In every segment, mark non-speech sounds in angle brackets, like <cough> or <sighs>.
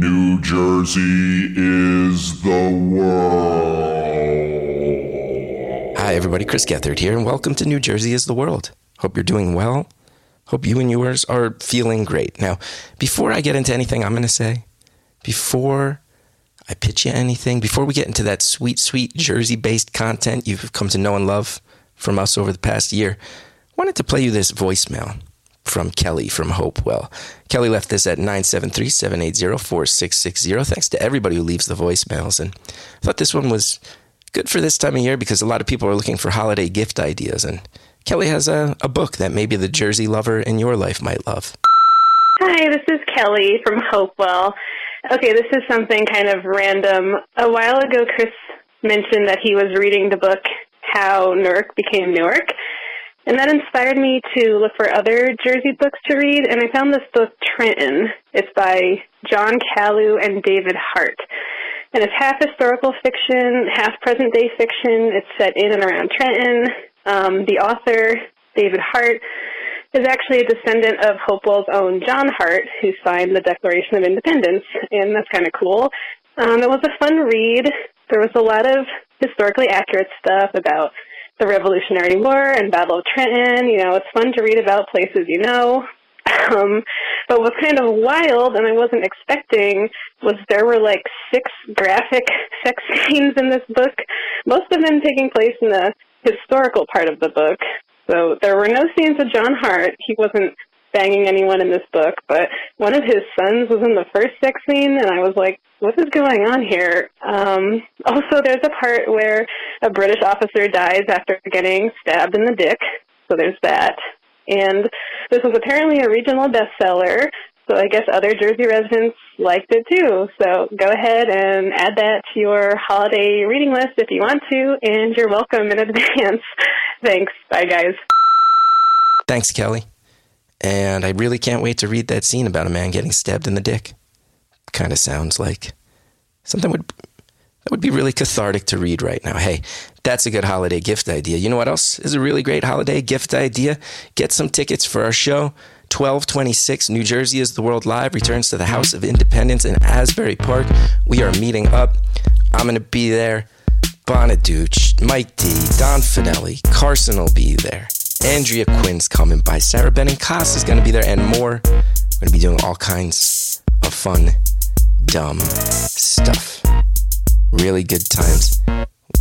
New Jersey is the world. Hi, everybody. Chris Gethard here, and welcome to New Jersey is the World. Hope you're doing well. Hope you and yours are feeling great. Now, before I get into anything I'm going to say, before I pitch you anything, before we get into that sweet, sweet Jersey based content you've come to know and love from us over the past year, I wanted to play you this voicemail from Kelly from Hopewell. Kelly left this at 973 780 4660. Thanks to everybody who leaves the voicemails. And I thought this one was good for this time of year because a lot of people are looking for holiday gift ideas. And Kelly has a, a book that maybe the Jersey lover in your life might love. Hi, this is Kelly from Hopewell. Okay, this is something kind of random. A while ago, Chris mentioned that he was reading the book How Newark Became Newark. And that inspired me to look for other Jersey books to read, and I found this book, Trenton. It's by John Kalu and David Hart. And it's half historical fiction, half present day fiction. It's set in and around Trenton. Um, the author, David Hart, is actually a descendant of Hopewell's own John Hart, who signed the Declaration of Independence, and that's kind of cool. Um, it was a fun read. There was a lot of historically accurate stuff about the Revolutionary War and Battle of Trenton. You know, it's fun to read about places you know. <laughs> Um, but what's kind of wild, and I wasn't expecting, was there were like six graphic <laughs> sex scenes in this book, most of them taking place in the historical part of the book. So there were no scenes of John Hart. He wasn't banging anyone in this book, but one of his sons was in the first sex scene, and I was like, what is going on here? Um, also, there's a part where a British officer dies after getting stabbed in the dick, so there's that. And this was apparently a regional bestseller, so I guess other Jersey residents liked it too. So go ahead and add that to your holiday reading list if you want to, and you're welcome in advance. <laughs> Thanks. Bye, guys. Thanks, Kelly. And I really can't wait to read that scene about a man getting stabbed in the dick. Kind of sounds like something would that would be really cathartic to read right now. Hey, that's a good holiday gift idea. You know what else is a really great holiday gift idea? Get some tickets for our show. 1226 New Jersey is the World Live returns to the House of Independence in Asbury Park. We are meeting up. I'm going to be there. Bonaduce, Mike D, Don Finelli, Carson will be there. Andrea Quinn's coming by. Sara Benincasa is going to be there and more. We're going to be doing all kinds of fun, dumb stuff. Really good times.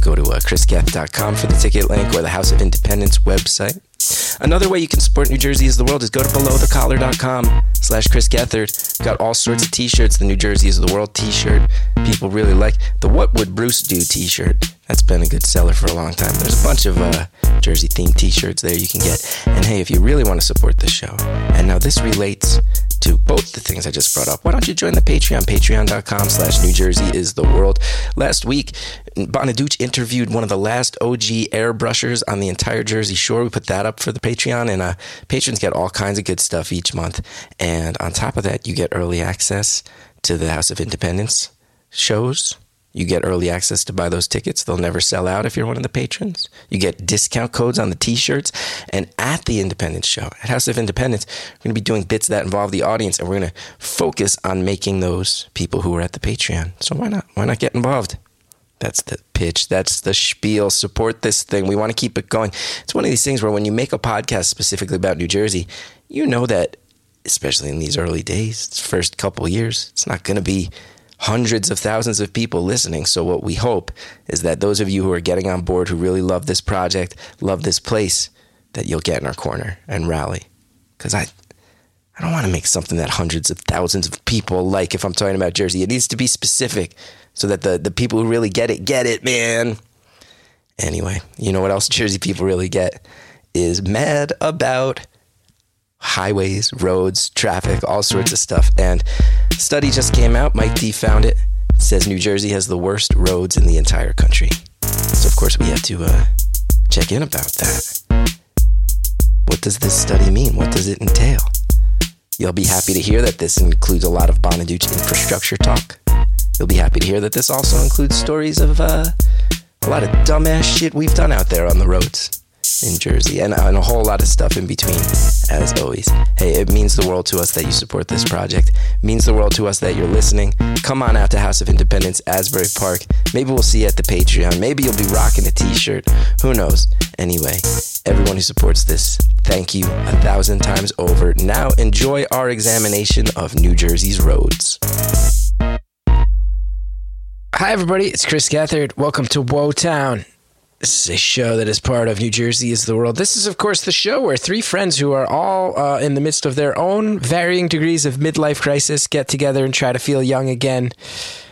Go to uh, chrisgeth.com for the ticket link or the House of Independence website. Another way you can support New Jersey is the World is go to belowthecollar.com slash Chris Gethard. Got all sorts of t-shirts. The New Jersey is the World t-shirt. People really like the What Would Bruce Do t-shirt. That's been a good seller for a long time. There's a bunch of uh, Jersey themed t-shirts there you can get. And hey, if you really want to support the show, and now this relates to both the things I just brought up, why don't you join the Patreon? Patreon.com slash New Jersey is the world. Last week, Bonaduce interviewed one of the last OG airbrushers on the entire Jersey Shore. We put that up for the Patreon, and uh, patrons get all kinds of good stuff each month. And on top of that, you get early access to the House of Independence shows you get early access to buy those tickets. They'll never sell out if you're one of the patrons. You get discount codes on the t shirts. And at the Independence Show, at House of Independence, we're going to be doing bits that involve the audience and we're going to focus on making those people who are at the Patreon. So why not? Why not get involved? That's the pitch. That's the spiel. Support this thing. We want to keep it going. It's one of these things where when you make a podcast specifically about New Jersey, you know that, especially in these early days, first couple years, it's not going to be hundreds of thousands of people listening. So, what we hope is that those of you who are getting on board, who really love this project, love this place, that you'll get in our corner and rally. Because I, I don't want to make something that hundreds of thousands of people like if I'm talking about Jersey. It needs to be specific so that the, the people who really get it, get it, man. Anyway, you know what else Jersey people really get is mad about highways, roads, traffic, all sorts of stuff. And study just came out. Mike D found it. It says New Jersey has the worst roads in the entire country. So of course we have to uh, check in about that. What does this study mean? What does it entail? You'll be happy to hear that this includes a lot of Bonaduce infrastructure talk. You'll be happy to hear that this also includes stories of uh, a lot of dumbass shit we've done out there on the roads. In Jersey and, and a whole lot of stuff in between, as always. Hey, it means the world to us that you support this project. It means the world to us that you're listening. Come on out to House of Independence, Asbury Park. Maybe we'll see you at the Patreon. Maybe you'll be rocking a t shirt. Who knows? Anyway, everyone who supports this, thank you a thousand times over. Now enjoy our examination of New Jersey's roads. Hi, everybody. It's Chris Gethard. Welcome to Woe Town. This is a show that is part of New Jersey is the World. This is, of course, the show where three friends who are all uh, in the midst of their own varying degrees of midlife crisis get together and try to feel young again.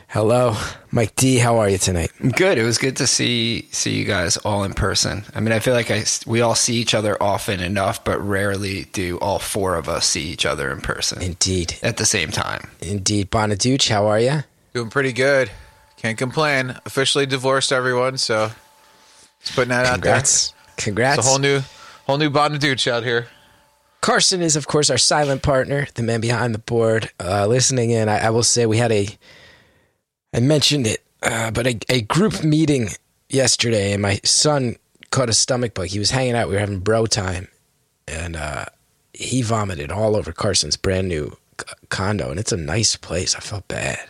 Hello, Mike D. How are you tonight? Good. It was good to see see you guys all in person. I mean, I feel like I we all see each other often enough, but rarely do all four of us see each other in person Indeed. at the same time. Indeed. Bonaduce, how are you? Doing pretty good. Can't complain. Officially divorced everyone, so just putting that Congrats. out there. Congrats. It's a whole new whole new Bonaduce out here. Carson is, of course, our silent partner, the man behind the board. Uh, listening in, I, I will say we had a, I mentioned it, uh, but a, a group meeting yesterday, and my son caught a stomach bug. He was hanging out. We were having bro time, and uh, he vomited all over Carson's brand new c- condo, and it's a nice place. I felt bad. I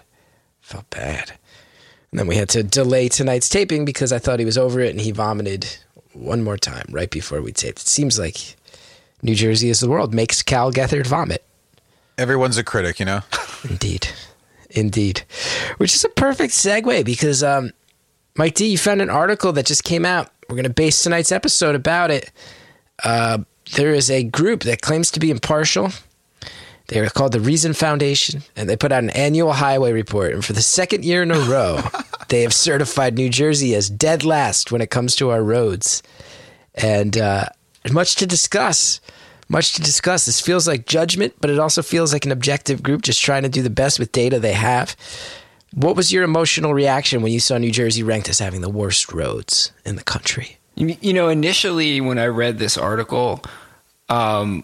Felt bad. And then we had to delay tonight's taping because I thought he was over it, and he vomited one more time right before we taped. It seems like New Jersey is the world makes Cal Gethard vomit. Everyone's a critic, you know. <laughs> Indeed. Indeed. Which is a perfect segue because, um, Mike D, you found an article that just came out. We're going to base tonight's episode about it. Uh, there is a group that claims to be impartial. They are called the Reason Foundation, and they put out an annual highway report. And for the second year in a row, <laughs> they have certified New Jersey as dead last when it comes to our roads. And uh, much to discuss. Much to discuss. This feels like judgment, but it also feels like an objective group just trying to do the best with data they have. What was your emotional reaction when you saw New Jersey ranked as having the worst roads in the country? You, know, initially when I read this article, um,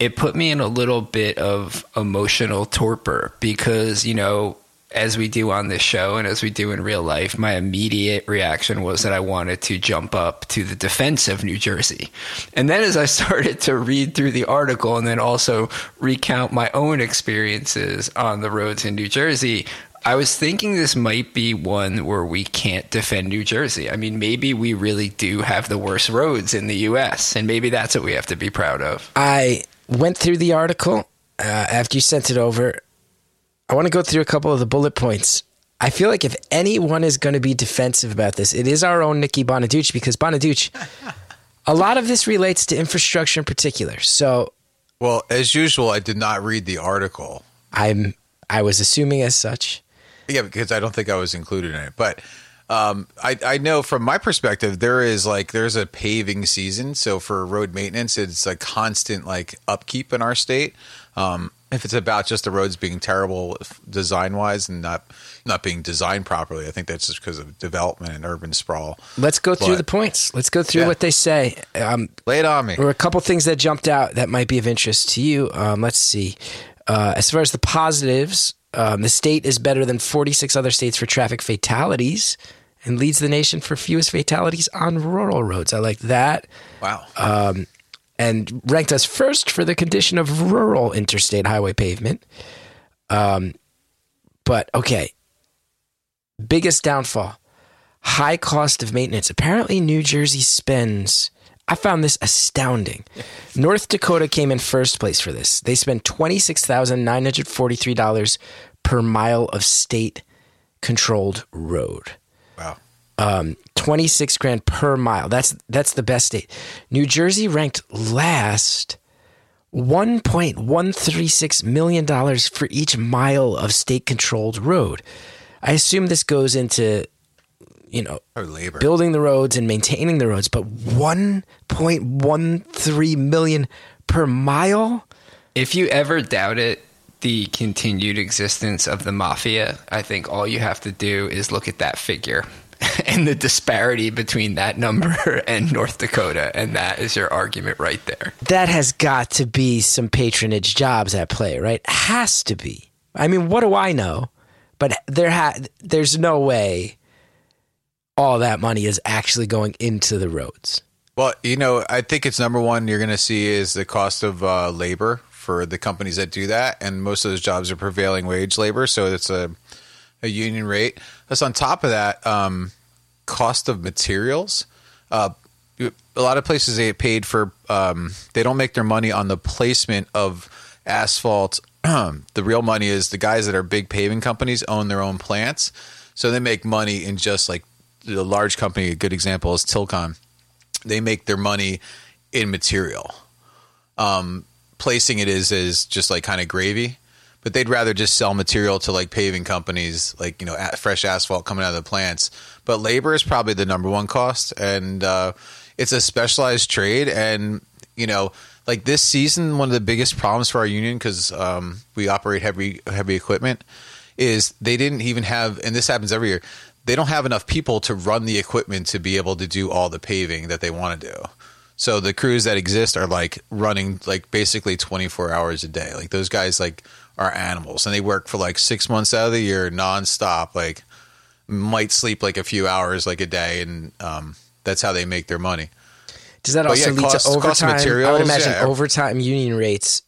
it put me in a little bit of emotional torpor because, you know, as we do on this show and as we do in real life, my immediate reaction was that I wanted to jump up to the defense of New Jersey. And then as I <laughs> started to read through the article and then also recount my own experiences on the roads in New Jersey, I was thinking this might be one where we can't defend New Jersey. I mean, maybe we really do have the worst roads in the U.S., and maybe that's what we have to be proud of. I went through the article uh, after you sent it over. I want to go through a couple of the bullet points. I feel like if anyone is going to be defensive about this, it is our own Nikki Bonaduce because Bonaduce, a lot of this relates to infrastructure in particular. So Well, as usual, I did not read the article. I'm I was assuming as such. Yeah, because I don't think I was included in it. But um, I, I know from my perspective, there is like there's a paving season. So for road maintenance, it's a constant like upkeep in our state. Um, if it's about just the roads being terrible design wise and not not being designed properly, I think that's just because of development and urban sprawl. Let's go through the points. Let's go through Yeah. what they say. Um, Lay it on me. there were a couple things that jumped out that might be of interest to you. Um, let's see. Uh, as far as the positives, um, the state is better than 46 other states for traffic fatalities and leads the nation for fewest fatalities on rural roads. I like that. Wow. And ranked us first for the condition of rural interstate highway pavement. Um, but okay. Biggest downfall high cost of maintenance. Apparently, New Jersey spends. I found this astounding. <laughs> North Dakota came in first place for this. They spend twenty six thousand nine hundred forty three dollars per mile of state controlled road. wow. Um, twenty six grand per mile. That's that's the best state. New Jersey ranked last. One point one three six million dollars for each mile of state controlled road. I assume this goes into, you know, Or labor. building the roads and maintaining the roads, but 1.13 million per mile? If you ever doubt it, the continued existence of the mafia, I think all you have to do is look at that figure <laughs> and the disparity between that number <laughs> and North Dakota, and that is your argument right there. That has got to be some patronage jobs at play, right? Has to be. I mean, what do I know? But there ha- there's no way all that money is actually going into the roads. Well, you know, I think it's number one you're going to see is the cost of uh, labor for the companies that do that, and most of those jobs are prevailing wage labor, so it's a a union rate. Plus, on top of that, um, cost of materials. Uh, a lot of places they get paid for. Um, they don't make their money on the placement of asphalt. <clears throat> the real money is the guys that are big paving companies own their own plants, so they make money in just like the large company. A good example is Tilcon. They make their money in material. Um, placing it is is just like kind of gravy but they'd rather just sell material to like paving companies, like you know, fresh asphalt coming out of the plants. But labor is probably the number one cost, and uh, it's a specialized trade. And you know, like this season, one of the biggest problems for our union because um, we operate heavy heavy equipment is they didn't even have, and this happens every year. They don't have enough people to run the equipment to be able to do all the paving that they want to do. So the crews that exist are like running like basically 24 hours a day. Like those guys like are animals and they work for like 6 months out of the year nonstop like might sleep like a few hours like a day and um, that's how they make their money. Does that But also yeah, lead cost- to overtime? I would imagine yeah. overtime union rates.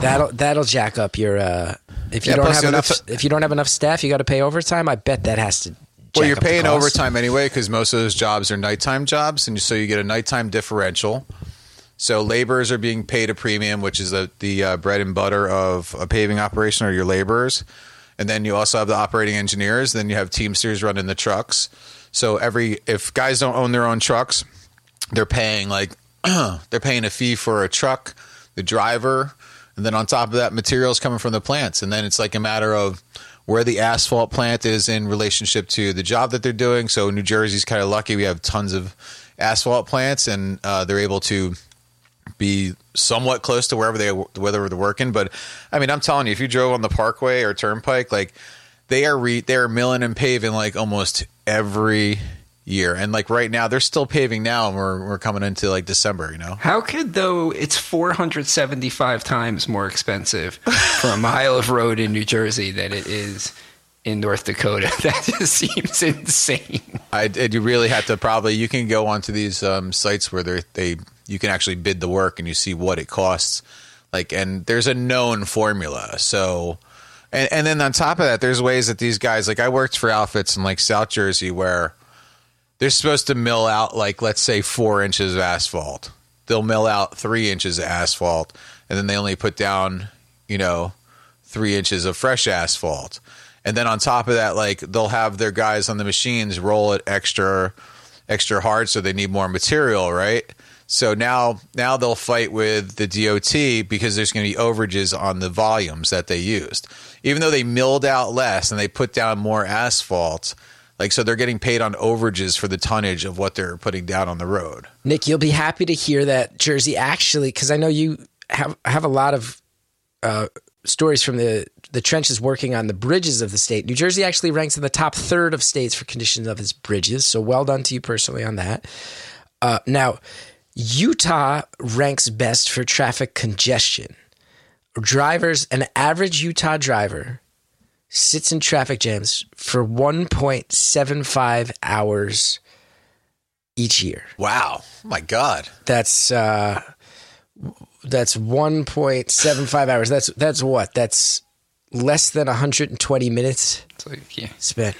That'll that'll jack up your. Uh, if you Yeah, don't have enough, th- if you don't have enough staff, you got to pay overtime. I bet that has to. Well, you're paying overtime anyway because most of those jobs are nighttime jobs, and so you get a nighttime differential. So laborers are being paid a premium, which is the the uh, bread and butter of a paving operation, or your laborers. And then you also have the operating engineers. Then you have Teamsters running the trucks. So every if guys don't own their own trucks, they're paying like <clears throat> they're paying a fee for a truck, the driver, and then on top of that, materials coming from the plants. And then it's like a matter of where the asphalt plant is in relationship to the job that they're doing. So New Jersey's kind of lucky; we have tons of asphalt plants, and uh, they're able to be somewhat close to wherever they whether they're working. But I mean, I'm telling you, if you drove on the Parkway or Turnpike, like they are re- they are milling and paving like almost every year. And like right now, they're still paving now, and we're we're coming into like December. You know, How could though it's 475 times more expensive <laughs> for a mile of road in New Jersey than it is in North Dakota? <laughs> That just seems insane. I you really have to probably you can go onto these um, sites where they they you can actually bid the work and you see what it costs. Like, and there's a known formula. So, and and then on top of that, there's ways that these guys like I worked for outfits in like South Jersey where they're supposed to mill out like let's say four inches of asphalt. They'll mill out three inches of asphalt, and then they only put down you know three inches of fresh asphalt. And then on top of that, like they'll have their guys on the machines roll it extra extra hard so they need more material, right? So now now they'll fight with the DOT because there's going to be overages on the volumes that they used. Even though they milled out less and they put down more asphalt, like so they're getting paid on overages for the tonnage of what they're putting down on the road. Nick, you'll be happy to hear that Jersey actually, because I know you have have a lot of uh, stories from the the trenches working on the bridges of the state. New Jersey actually ranks in the top third of states for condition of its bridges. So well done to you personally on that. Uh, now, Utah ranks best for traffic congestion. Drivers, an average Utah driver sits in traffic jams for 1.75 hours each year. Wow. Oh my god. That's uh that's 1.75 hours. That's that's what? That's less than 120 minutes like, yeah, spent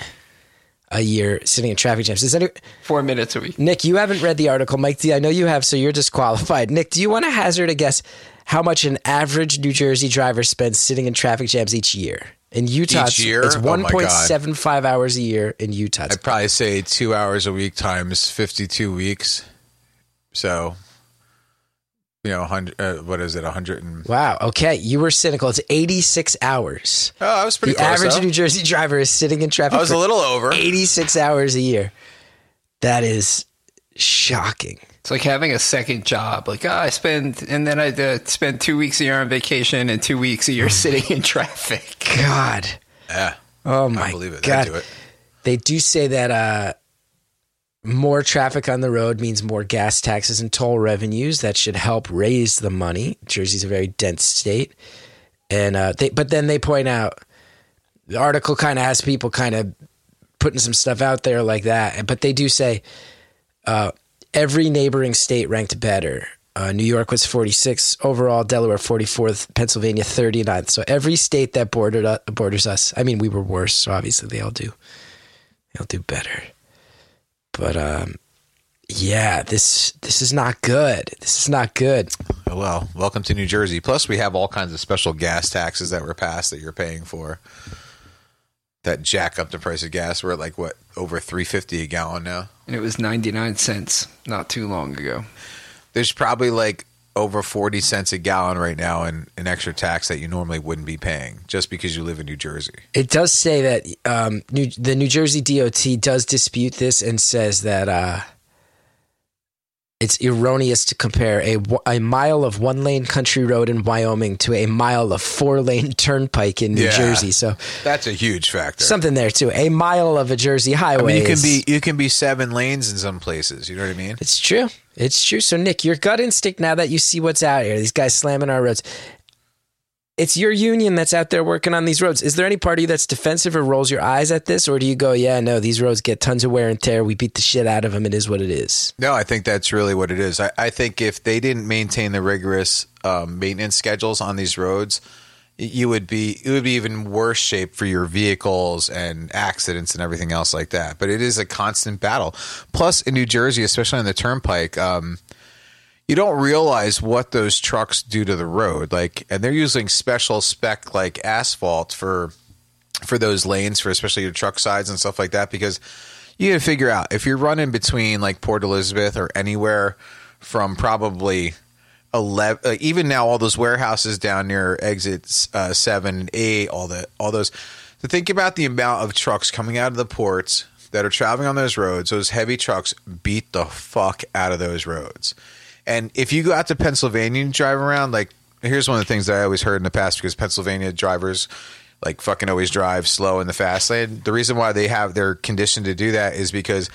a year sitting in traffic jams. Is any four minutes a week. Nick, you haven't read the article. Mike D, I know you have, so you're disqualified. Nick, do you want to hazard a guess how much an average New Jersey driver spends sitting in traffic jams each year? In Utah, Each it's- year? it's Oh my God. 1.75 hours a year in Utah. I'd probably say two hours a week times 52 weeks. So, you know, 100, uh, what is it, 100 and. Wow. Okay, you were cynical. It's 86 hours. Oh, I was pretty the close. average though. New Jersey driver is sitting in traffic I was for a little over. 86 hours a year. That is shocking. It's like having a second job. Like, oh, I spend, and then I uh, spend two weeks a year on vacation and two weeks a year sitting in traffic. God. Yeah. Oh my I believe it. God. They do it. They do say that uh, more traffic on the road means more gas taxes and toll revenues. That should help raise the money. Jersey's a very dense state, and uh, they, but then they point out the article kind of has people kind of putting some stuff out there like that. But they do say uh, every neighboring state ranked better. Uh, New York was 46 overall, Delaware 44th, Pennsylvania 39th. So every state that bordered uh, borders us, I mean, we were worse, so obviously they all do, they'll do better. But um, yeah, this this is not good. This is not good. Oh, well, welcome to New Jersey. Plus, we have all kinds of special gas taxes that were passed that you're paying for. That jack up the price of gas. We're at like what over three fifty a gallon now. And it was 99 cents not too long ago. There's probably like over forty cents a gallon right now in an extra tax that you normally wouldn't be paying just because you live in New Jersey. It does say that um, New, the New Jersey DOT does dispute this and says that uh, it's erroneous to compare a, a mile of one lane country road in Wyoming to a mile of four lane <laughs> turnpike in New Yeah. Jersey. So That's a huge factor. something there too. A mile of a Jersey I highway. mean, you can be you can be seven lanes in some places. You know what I mean? It's true. It's true. So, Nick, your gut instinct now that you see what's out here, these guys slamming our roads, it's your union that's out there working on these roads. Is there any party that's defensive or rolls your eyes at this? Or do you go, yeah, no, these roads get tons of wear and tear. We beat the shit out of them. It is what it is. No, I think that's really what it is. I, I think if they didn't maintain the rigorous um, maintenance schedules on these roads, you would be it would be even worse shape for your vehicles and accidents and everything else like that. But it is a constant battle. Plus, in New Jersey, especially on the turnpike, um, you don't realize what those trucks do to the road. Like, and they're using special spec like asphalt for for those lanes for especially your truck sides and stuff like that because you got to figure out if you're running between like Port Elizabeth or anywhere from probably 11 uh, even now all those warehouses down near exits uh, 7 and 8 all the all those to think about the amount of trucks coming out of the ports that are traveling on those roads those heavy trucks beat the fuck out of those roads and if you go out to Pennsylvania and drive around like here's one of the things that I always heard in the past because Pennsylvania drivers like fucking always drive slow in the fast lane. The reason why they have they're conditioned to do that is because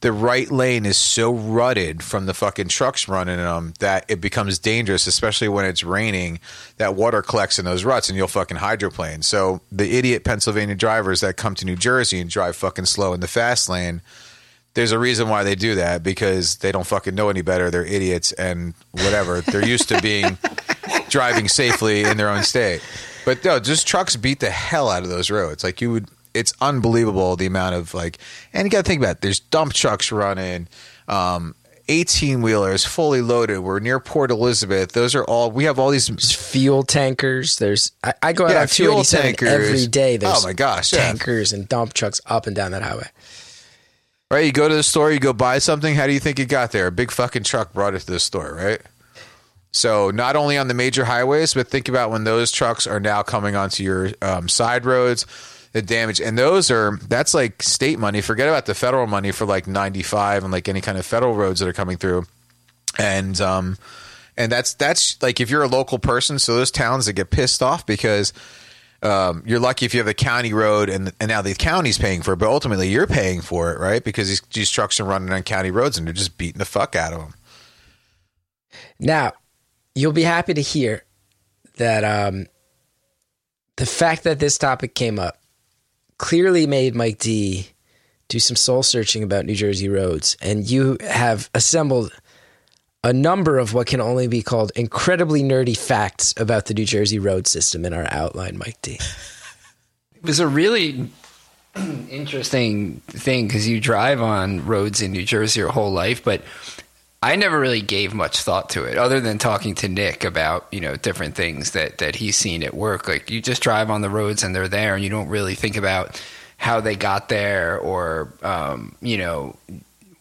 the right lane is so rutted from the fucking trucks running in them that it becomes dangerous, especially when it's raining. That water collects in those ruts and you'll fucking hydroplane. So the idiot Pennsylvania drivers that come to New Jersey and drive fucking slow in the fast lane, there's a reason why they do that because they don't fucking know any better. They're idiots and whatever. They're used to being <laughs> driving safely in their own state. But no, just trucks beat the hell out of those roads. Like you would, it's unbelievable the amount of like, and you got to think about it. There's dump trucks running, um, 18 wheelers fully loaded. We're near Port Elizabeth. Those are all, we have all these There's fuel tankers. There's I, I go out Yeah, on fuel 287 tankers. every day. There's Oh my gosh, yeah. tankers and dump trucks up and down that highway. Right, you go to the store, you go buy something. How do you think it got there? A big fucking truck brought it to the store, right? So not only on the major highways, but think about when those trucks are now coming onto your um, side roads, the damage, and those are that's like state money. Forget about the federal money for like ninety five and like any kind of federal roads that are coming through, and um, and that's that's like if you're a local person, so those towns that get pissed off because um, you're lucky if you have a county road and and now the county's paying for it, but ultimately you're paying for it, right? Because these, these trucks are running on county roads and they're just beating the fuck out of them. Now, you'll be happy to hear that um, the fact that this topic came up clearly made Mike D do some soul searching about New Jersey roads, and you have assembled a number of what can only be called incredibly nerdy facts about the New Jersey road system in our outline, Mike D. It was a really <clears throat> interesting thing because you drive on roads in New Jersey your whole life, but I never really gave much thought to it other than talking to Nick about, you know, different things that, that he's seen at work. Like you just drive on the roads and they're there and you don't really think about how they got there or, um, you know,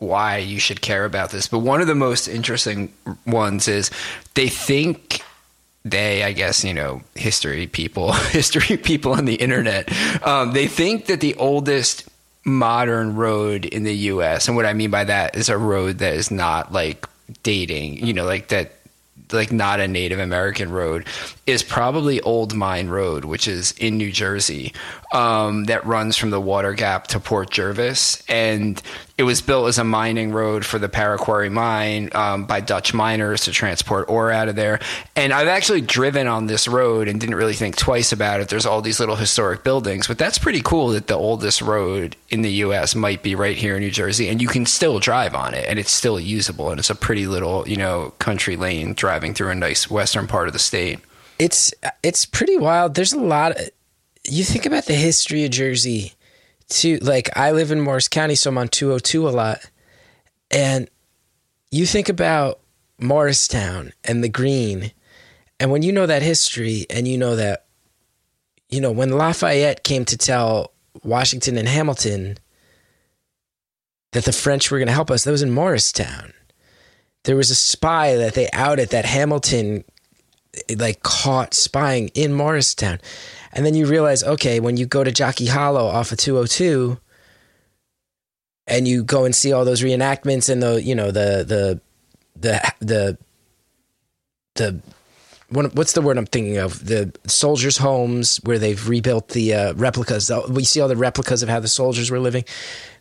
why you should care about this. But one of the most interesting ones is they think they, I guess, you know, history people, <laughs> history people on the internet, um, they think that the oldest modern road in the U.S. and what I mean by that is a road that is not like dating, you know, like that, like not a Native American road, is probably Old Mine Road, which is in New Jersey, um, that runs from the Water Gap to Port Jervis, and it was built as a mining road for the Pahaquarry mine um, by Dutch miners to transport ore out of there. And I've actually driven on this road and didn't really think twice about it. There's all these little historic buildings, but that's pretty cool that the oldest road in the U.S. might be right here in New Jersey, and you can still drive on it, and it's still usable, and it's a pretty little, you know, country lane driving through a nice western part of the state. It's it's pretty wild. There's a lot. Of, you think about the history of Jersey to like I live in Morris County, so I'm on 202 a lot. And you think about Morristown and the Green, and when you know that history and you know that, you know, when Lafayette came to tell Washington and Hamilton that the French were going to help us, that was in Morristown. There was a spy that they outed that Hamilton like caught spying in Morristown. And then you realize, okay, when you go to Jockey Hollow off of 202 and you go and see all those reenactments and the, you know, the, the, the, the, the, what's the word I'm thinking of? The soldiers' homes where they've rebuilt the uh, replicas. We see all the replicas of how the soldiers were living.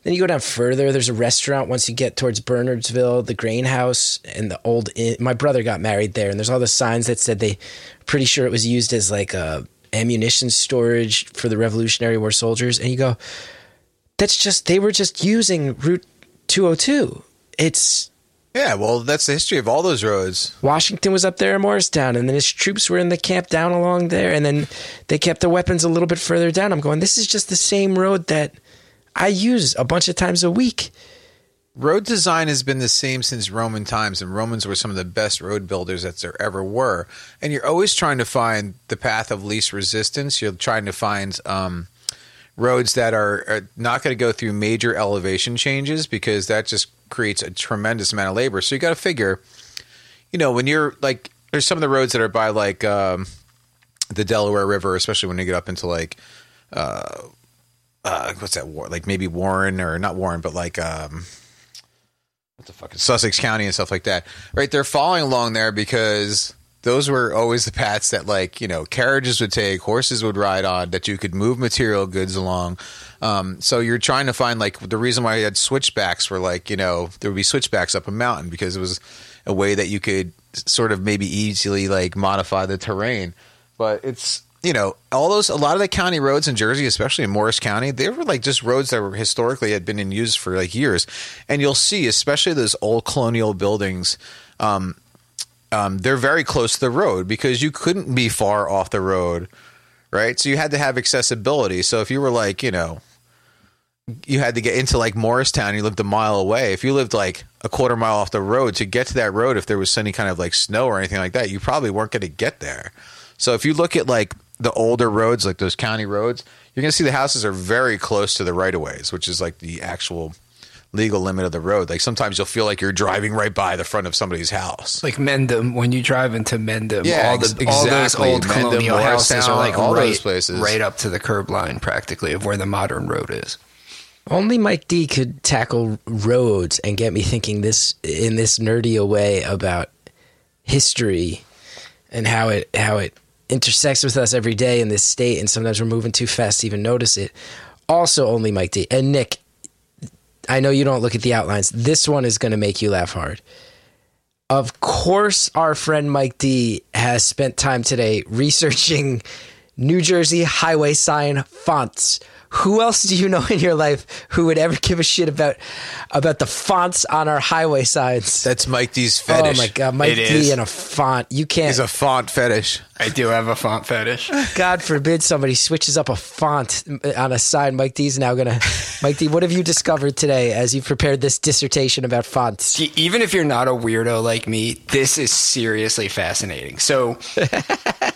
Then you go down further. There's a restaurant once you get towards Bernardsville, the Grain House, and the old. Inn. My brother got married there, and there's all the signs that said they. Pretty sure it was used as like a ammunition storage for the Revolutionary War soldiers, and you go, that's just they were just using Route 202. It's yeah, well, that's the history of all those roads. Washington was up there in Morristown, and then his troops were in the camp down along there, and then they kept the weapons a little bit further down. I'm going, this is just the same road that I use a bunch of times a week. Road design has been the same since Roman times, and Romans were some of the best road builders that there ever were. And you're always trying to find the path of least resistance. You're trying to find um, roads that are, are not going to go through major elevation changes because that just creates a tremendous amount of labor. So you got to figure, you know, when you're like, there's some of the roads that are by like um, the Delaware River, especially when you get up into like, uh, uh, what's that? war? Like maybe Warren or not Warren, but like. Um, what the fuck Sussex County and stuff like that. Right, they're following along there because those were always the paths that like you know carriages would take, horses would ride on, that you could move material goods along. Um, so you're trying to find like the reason why you had switchbacks were like you know there would be switchbacks up a mountain because it was a way that you could sort of maybe easily like modify the terrain. But it's you know, all those a lot of the county roads in Jersey, especially in Morris County, they were like just roads that were historically had been in use for like years. And you'll see, especially those old colonial buildings, um, um, they're very close to the road because you couldn't be far off the road, right? So you had to have accessibility. So if you were like, you know, you had to get into like Morristown, you lived a mile away. If you lived like a quarter mile off the road to get to that road, if there was any kind of like snow or anything like that, you probably weren't going to get there. So if you look at like the older roads, like those county roads, you're going to see the houses are very close to the right of ways, which is like the actual legal limit of the road. Like sometimes you'll feel like you're driving right by the front of somebody's house. Like Mendham, when you drive into Mendham, Yeah, all, the, ex- all those old Mendham, colonial houses are like all right, those places. right up to the curb line, practically, of where the modern road is. Only Mike D could tackle roads and get me thinking this in this nerdy way about history and how it how it intersects with us every day in this state and sometimes we're moving too fast to even notice it. Also only Mike D. And Nick, I know you don't look at the outlines. This one is going to make you laugh hard. Of course, our friend Mike D has spent time today researching New Jersey highway sign fonts. Who else do you know in your life who would ever give a shit about about the fonts on our highway signs? That's Mike D's fetish. Oh my god, Mike It D is. and a font. You can't. He's a font fetish. I do have a font fetish. God forbid somebody switches up a font on a sign. Mike D's now gonna. Mike D, what have you discovered today as you prepared this dissertation about fonts? Even if you're not a weirdo like me, this is seriously fascinating. So <laughs>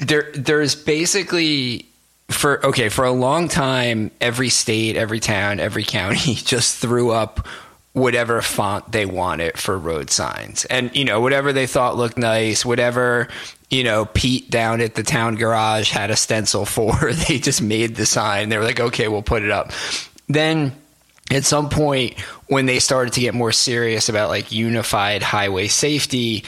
there there's basically for okay, for a long time every state, every town, every county <laughs> just threw up whatever font they wanted for road signs. And you know, whatever they thought looked nice, whatever you know, Pete down at the town garage had a stencil <laughs> for, they just made the sign. They were like, "Okay, we'll put it up." Then at some point when they started to get more serious about like unified highway safety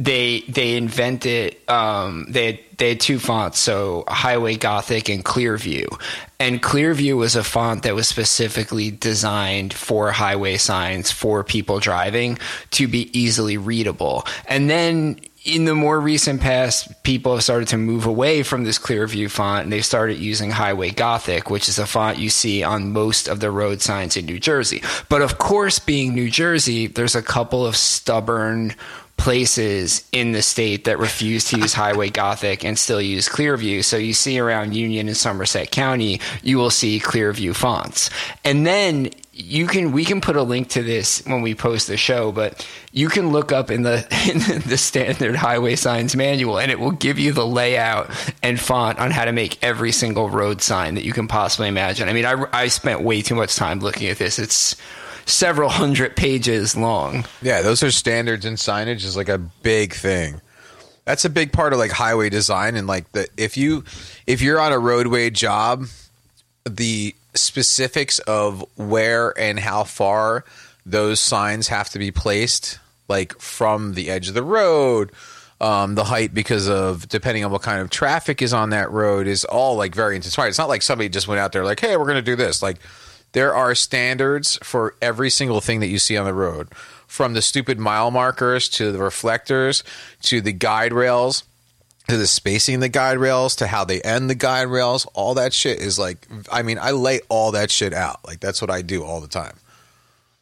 they they invented um, they had, they had two fonts, so Highway Gothic and Clearview. And Clearview was a font that was specifically designed for highway signs for people driving to be easily readable. And then in the more recent past, people have started to move away from this Clearview font and they started using Highway Gothic, which is a font you see on most of the road signs in New Jersey. But of course, being New Jersey, there's a couple of stubborn places in the state that refuse to use Highway Gothic and still use Clearview. So you see around Union and Somerset County, you will see Clearview fonts. And then you can we can put a link to this when we post the show, but you can look up in the <laughs> in the standard highway signs manual and it will give you the layout and font on how to make every single road sign that you can possibly imagine. I mean, I, I spent way too much time looking at this. It's several hundred pages long. Yeah, those are standards and signage is like a big thing. That's a big part of like highway design and like the if you if you're on a roadway job, the specifics of where and how far those signs have to be placed, like from the edge of the road, um, the height because of depending on what kind of traffic is on that road is all like very intertwined. It's not like somebody just went out there like, hey, we're going to do this. Like there are standards for every single thing that you see on the road, from the stupid mile markers to the reflectors to the guide rails to the spacing of the guide rails to how they end the guide rails. All that shit is like, I mean, I lay all that shit out. Like that's what I do all the time.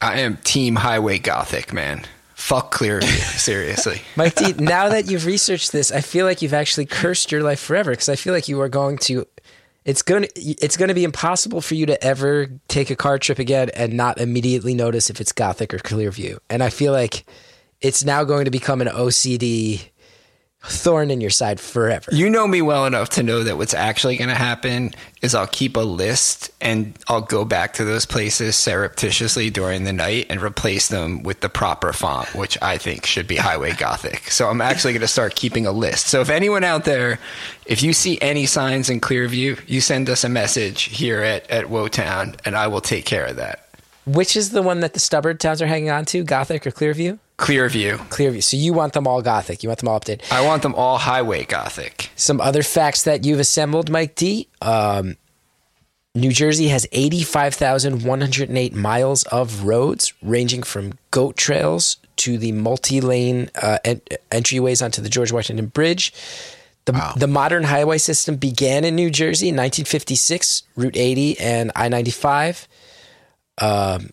I am Team Highway Gothic, man. Fuck Clearview, <laughs> seriously. Mike D, now that you've researched this, I feel like you've actually cursed your life forever because I feel like you are going to it's going to it's going to be impossible for you to ever take a car trip again and not immediately notice if it's Gothic or Clearview. And I feel like it's now going to become an OCD thorn in your side forever. You know me well enough to know that what's actually going to happen is I'll keep a list and I'll go back to those places surreptitiously during the night and replace them with the proper font, which I think should be Highway Gothic. So I'm actually going to start keeping a list. So if anyone out there, if you see any signs in Clearview, you send us a message here at, at Wotown and I will take care of that. Which is the one that the stubborn towns are hanging on to, Gothic or Clearview? Clearview. Clearview. So you want them all Gothic. You want them all updated. I want them all Highway Gothic. Some other facts that you've assembled, Mike D. Um, New Jersey has 85,108 miles of roads, ranging from goat trails to the multi lane uh, en- entryways onto the George Washington Bridge. The, wow. the modern highway system began in New Jersey in 1956, Route 80 and I 95. Um,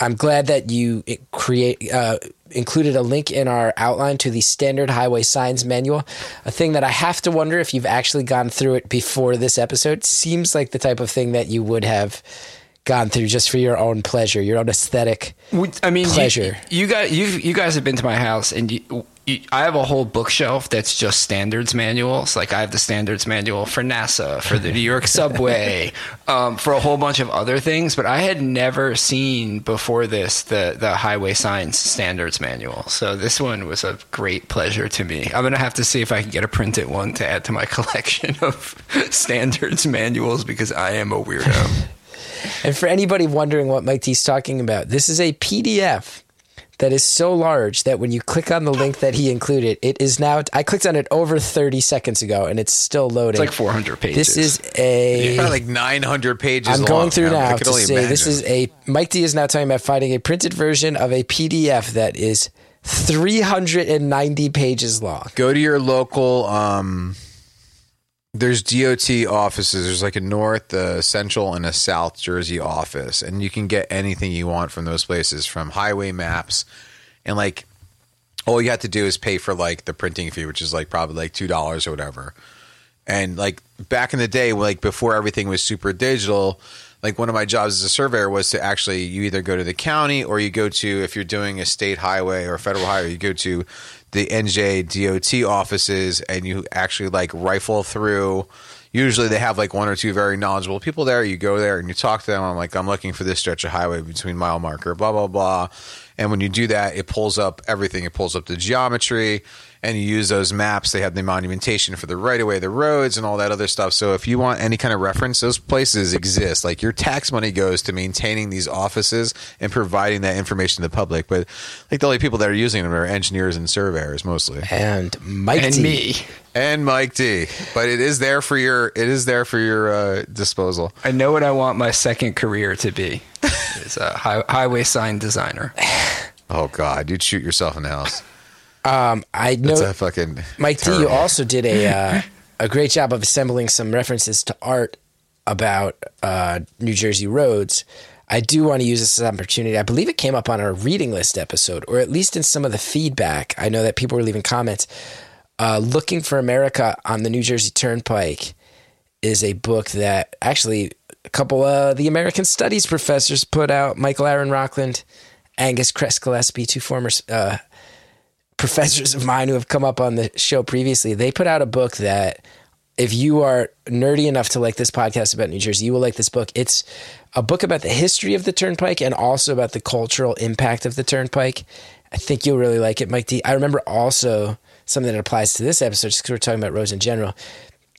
I'm glad that you create uh, included a link in our outline to the standard highway signs manual. A thing that I have to wonder if you've actually gone through it before this episode. Seems like the type of thing that you would have gone through just for your own pleasure, your own aesthetic. I mean, pleasure. You, you guys, you you guys have been to my house, and you, I have a whole bookshelf that's just standards manuals. Like I have the standards manual for NASA, for the New York subway, <laughs> um, for a whole bunch of other things. But I had never seen before this the the highway signs standards manual. So this one was a great pleasure to me. I'm gonna have to see if I can get a printed one to add to my <laughs> collection of standards manuals because I am a weirdo. <laughs> and for anybody wondering what Mike D's talking about, this is a PDF that is so large that when you click on the link that he included, it is now. I clicked on it over 30 seconds ago, and it's still loading. It's like 400 pages. This is a yeah, like 900 pages. I'm long. going through yeah, now to say imagine. this is a. Mike D is now talking about finding a printed version of a PDF that is 390 pages long. Go to your local. Um, there's DOT offices. There's like a North, a Central, and a South Jersey office, and you can get anything you want from those places, from highway maps, and like all you have to do is pay for like the printing fee, which is like probably like two dollars or whatever. And like back in the day, like before everything was super digital, like one of my jobs as a surveyor was to actually you either go to the county or you go to if you're doing a state highway or federal highway, you go to the NJ DOT offices and you actually like rifle through. Usually they have like one or two very knowledgeable people there. You go there and you talk to them. I'm like, I'm looking for this stretch of highway between mile marker, blah, blah, blah. And when you do that, it pulls up everything. It pulls up the geometry and you use those maps. They have the monumentation for the right of way, the roads, and all that other stuff. So if you want any kind of reference, those places exist. Like your tax money goes to maintaining these offices and providing that information to the public. But like the only people that are using them are engineers and surveyors mostly, And Mike and D. me. and Mike D. But it is there for your it is there for your uh, disposal. I know what I want my second career to be. It's a hi- highway sign designer. <sighs> Oh God, you'd shoot yourself in the house. Um, I know That's a fucking Mike D, you also did a uh, <laughs> a great job of assembling some references to art about uh, New Jersey roads. I do want to use this as an opportunity. I believe it came up on our reading list episode, or at least in some of the feedback. I know that people were leaving comments. Uh, Looking for America on the New Jersey Turnpike is a book that actually a couple of the American Studies professors put out. Michael Aaron Rockland, Angus Kress Gillespie, two former uh, professors of mine who have come up on the show previously, they put out a book that if you are nerdy enough to like this podcast about New Jersey, you will like this book. It's a book about the history of the turnpike and also about the cultural impact of the turnpike. I think you'll really like it, Mike D. I remember also something that applies to this episode, just because we're talking about roads in general.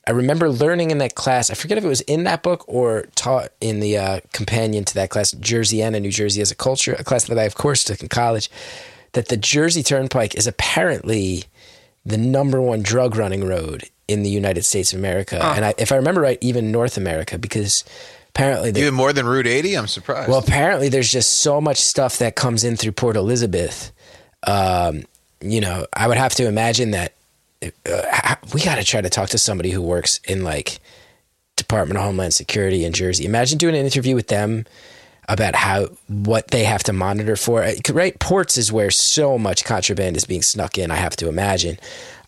I remember learning in that class. I forget if it was in that book or taught in the uh, companion to that class, Jerseyana, New Jersey as a culture, a class that I, of course, took in college. That the Jersey Turnpike is apparently the number one drug running road in the United States of America, and I, if I remember right, even North America, because apparently Even more than Route 80? I'm surprised. well, apparently there's just so much stuff that comes in through Port Elizabeth. Um, you know, I would have to imagine that uh, we got to try to talk to somebody who works in like Department of Homeland Security in Jersey. Imagine doing an interview with them about how what they have to monitor for. Uh, Right, ports is where so much contraband is being snuck in. I have to imagine.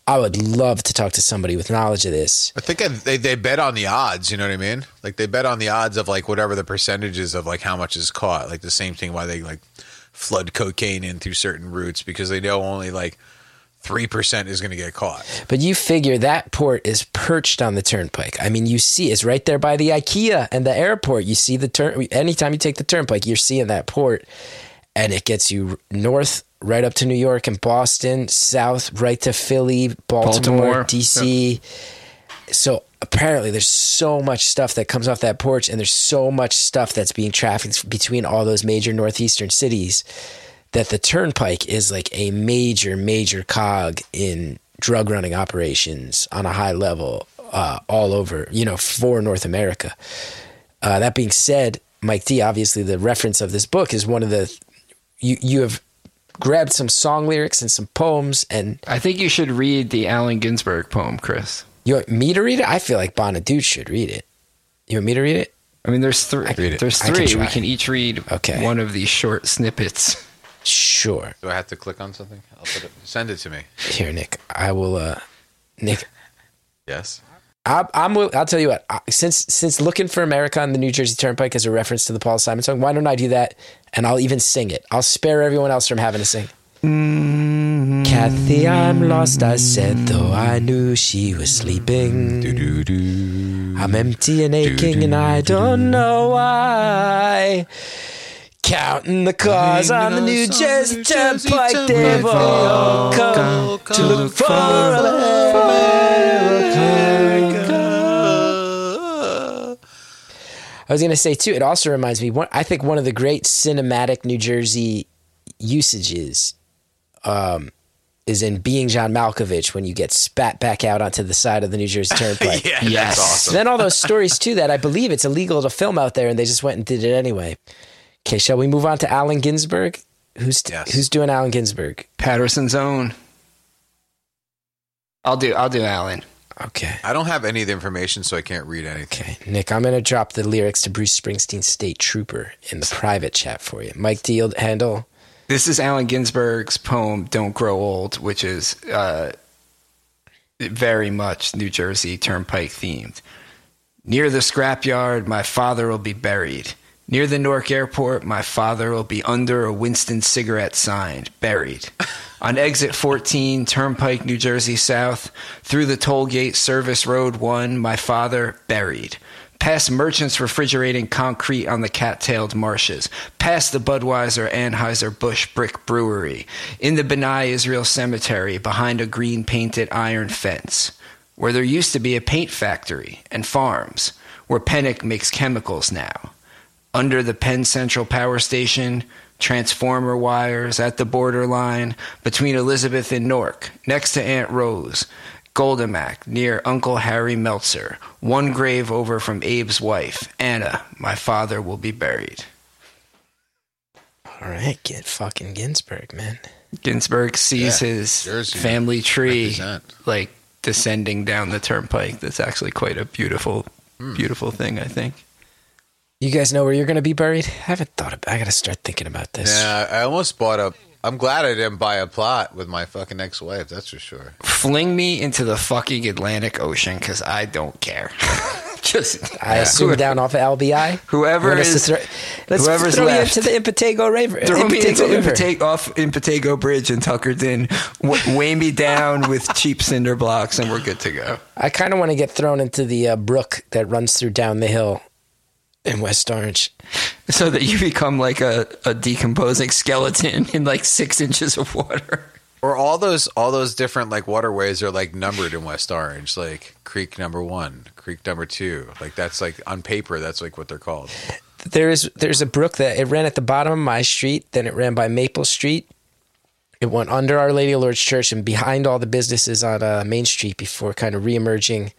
I would love to talk to somebody with knowledge of this. I think they they bet on the odds. You know what I mean? Like they bet on the odds of like whatever the percentages of like how much is caught. Like the same thing why they like flood cocaine in through certain routes because they know only like three percent is going to get caught. But you figure that port is perched on the turnpike. I mean, you see it's right there by the IKEA and the airport. You see the turn anytime you take the turnpike, you're seeing that port, and it gets you north right up to New York and Boston, south right to Philly, Baltimore, Baltimore. DC. So apparently, there's so much stuff that comes off that porch, and there's so much stuff that's being trafficked between all those major northeastern cities that the turnpike is like a major, major cog in drug running operations on a high level uh, all over, you know, for North America. Uh, that being said, Mike D, obviously the reference of this book is one of the you you have grabbed some song lyrics and some poems, and I think you should read the Allen Ginsberg poem, Chris. you want me to read it? I feel like Bonaduce should read it. You want me to read it? I mean, there's three. There's I can three. we can each read Okay. one of these short snippets. Sure. Do I have to click on something? I'll put it, send it to me. Here, Nick. I will. uh Nick, Yes. I, I'm. will- I'll tell you what. I- Since since looking for America on the New Jersey Turnpike is a reference to the Paul Simon song, why don't I do that? And I'll even sing it. I'll spare everyone else from having to sing. Kathy, I'm lost. I said, though I knew she was sleeping. I'm empty and aching, and I don't know why. Counting the cars on the New Jersey Turnpike, they've all come to look for America. I was going to say too. It also reminds me. One, I think one of the great cinematic New Jersey usages um, is in "Being John Malkovich" when you get spat back out onto the side of the New Jersey <laughs> Turnpike. Yeah, Yes. that's awesome. Then all those stories too that I believe it's illegal to film out there, and they just went and did it anyway. Okay, shall we move on to Allen Ginsberg? Who's Yes. who's doing Allen Ginsberg? Paterson's own. I'll do. I'll do Allen. Okay. I don't have any of the information, so I can't read anything. Okay, Nick, I'm going to drop the lyrics to Bruce Springsteen's State Trooper in the private chat for you. Mike Deal handle. This is Allen Ginsberg's poem "Don't Grow Old," which is uh, very much New Jersey Turnpike themed. Near the scrapyard, my father will be buried. Near the Newark Airport, my father will be under a Winston cigarette sign, buried. On exit 14, Turnpike, New Jersey South, through the toll gate, Service Road 1, my father, buried. past merchants refrigerating concrete on the cat-tailed marshes, past the Budweiser Anheuser-Busch brick brewery, in the B'nai Israel cemetery behind a green painted iron fence, where there used to be a paint factory and farms, where Pennick makes chemicals now. Under the Penn Central Power Station, transformer wires at the borderline between Elizabeth and Newark, next to Aunt Rose, Gaidemack near Uncle Harry Meltzer, one grave over from Abe's wife, Anna. My father will be buried. All right, get fucking Ginsberg, man. Ginsberg sees Yeah, his Jersey family tree represent. like descending down the turnpike. That's actually quite a beautiful, Hmm. beautiful thing. I think. You guys know where you're going to be buried? I haven't thought about. I got to start thinking about this. Yeah, I almost bought a. I'm glad I didn't buy a plot with my fucking ex-wife. That's for sure. Fling me into the fucking Atlantic Ocean because I don't care. <laughs> Just I assume down off of LBI. Whoever Want us is- throw, let's whoever's throw left. you into the Impetigo River. Throw me into Impetigo River. Impetigo, off Impetigo Bridge in Tuckerton, w- weigh me down with cheap cinder blocks, and we're good to go. I kind of want to get thrown into the uh, brook that runs through down the hill in West Orange. So that you become like a, a decomposing skeleton in like six inches of water. Or all those all those different like waterways are like numbered in West Orange, like Creek number one, Creek number two. Like that's like on paper, that's like what they're called. There is there's a brook that it ran at the bottom of my street, then it ran by Maple Street. It went under Our Lady of Lourdes Church and behind all the businesses on uh, Main Street before kind of reemerging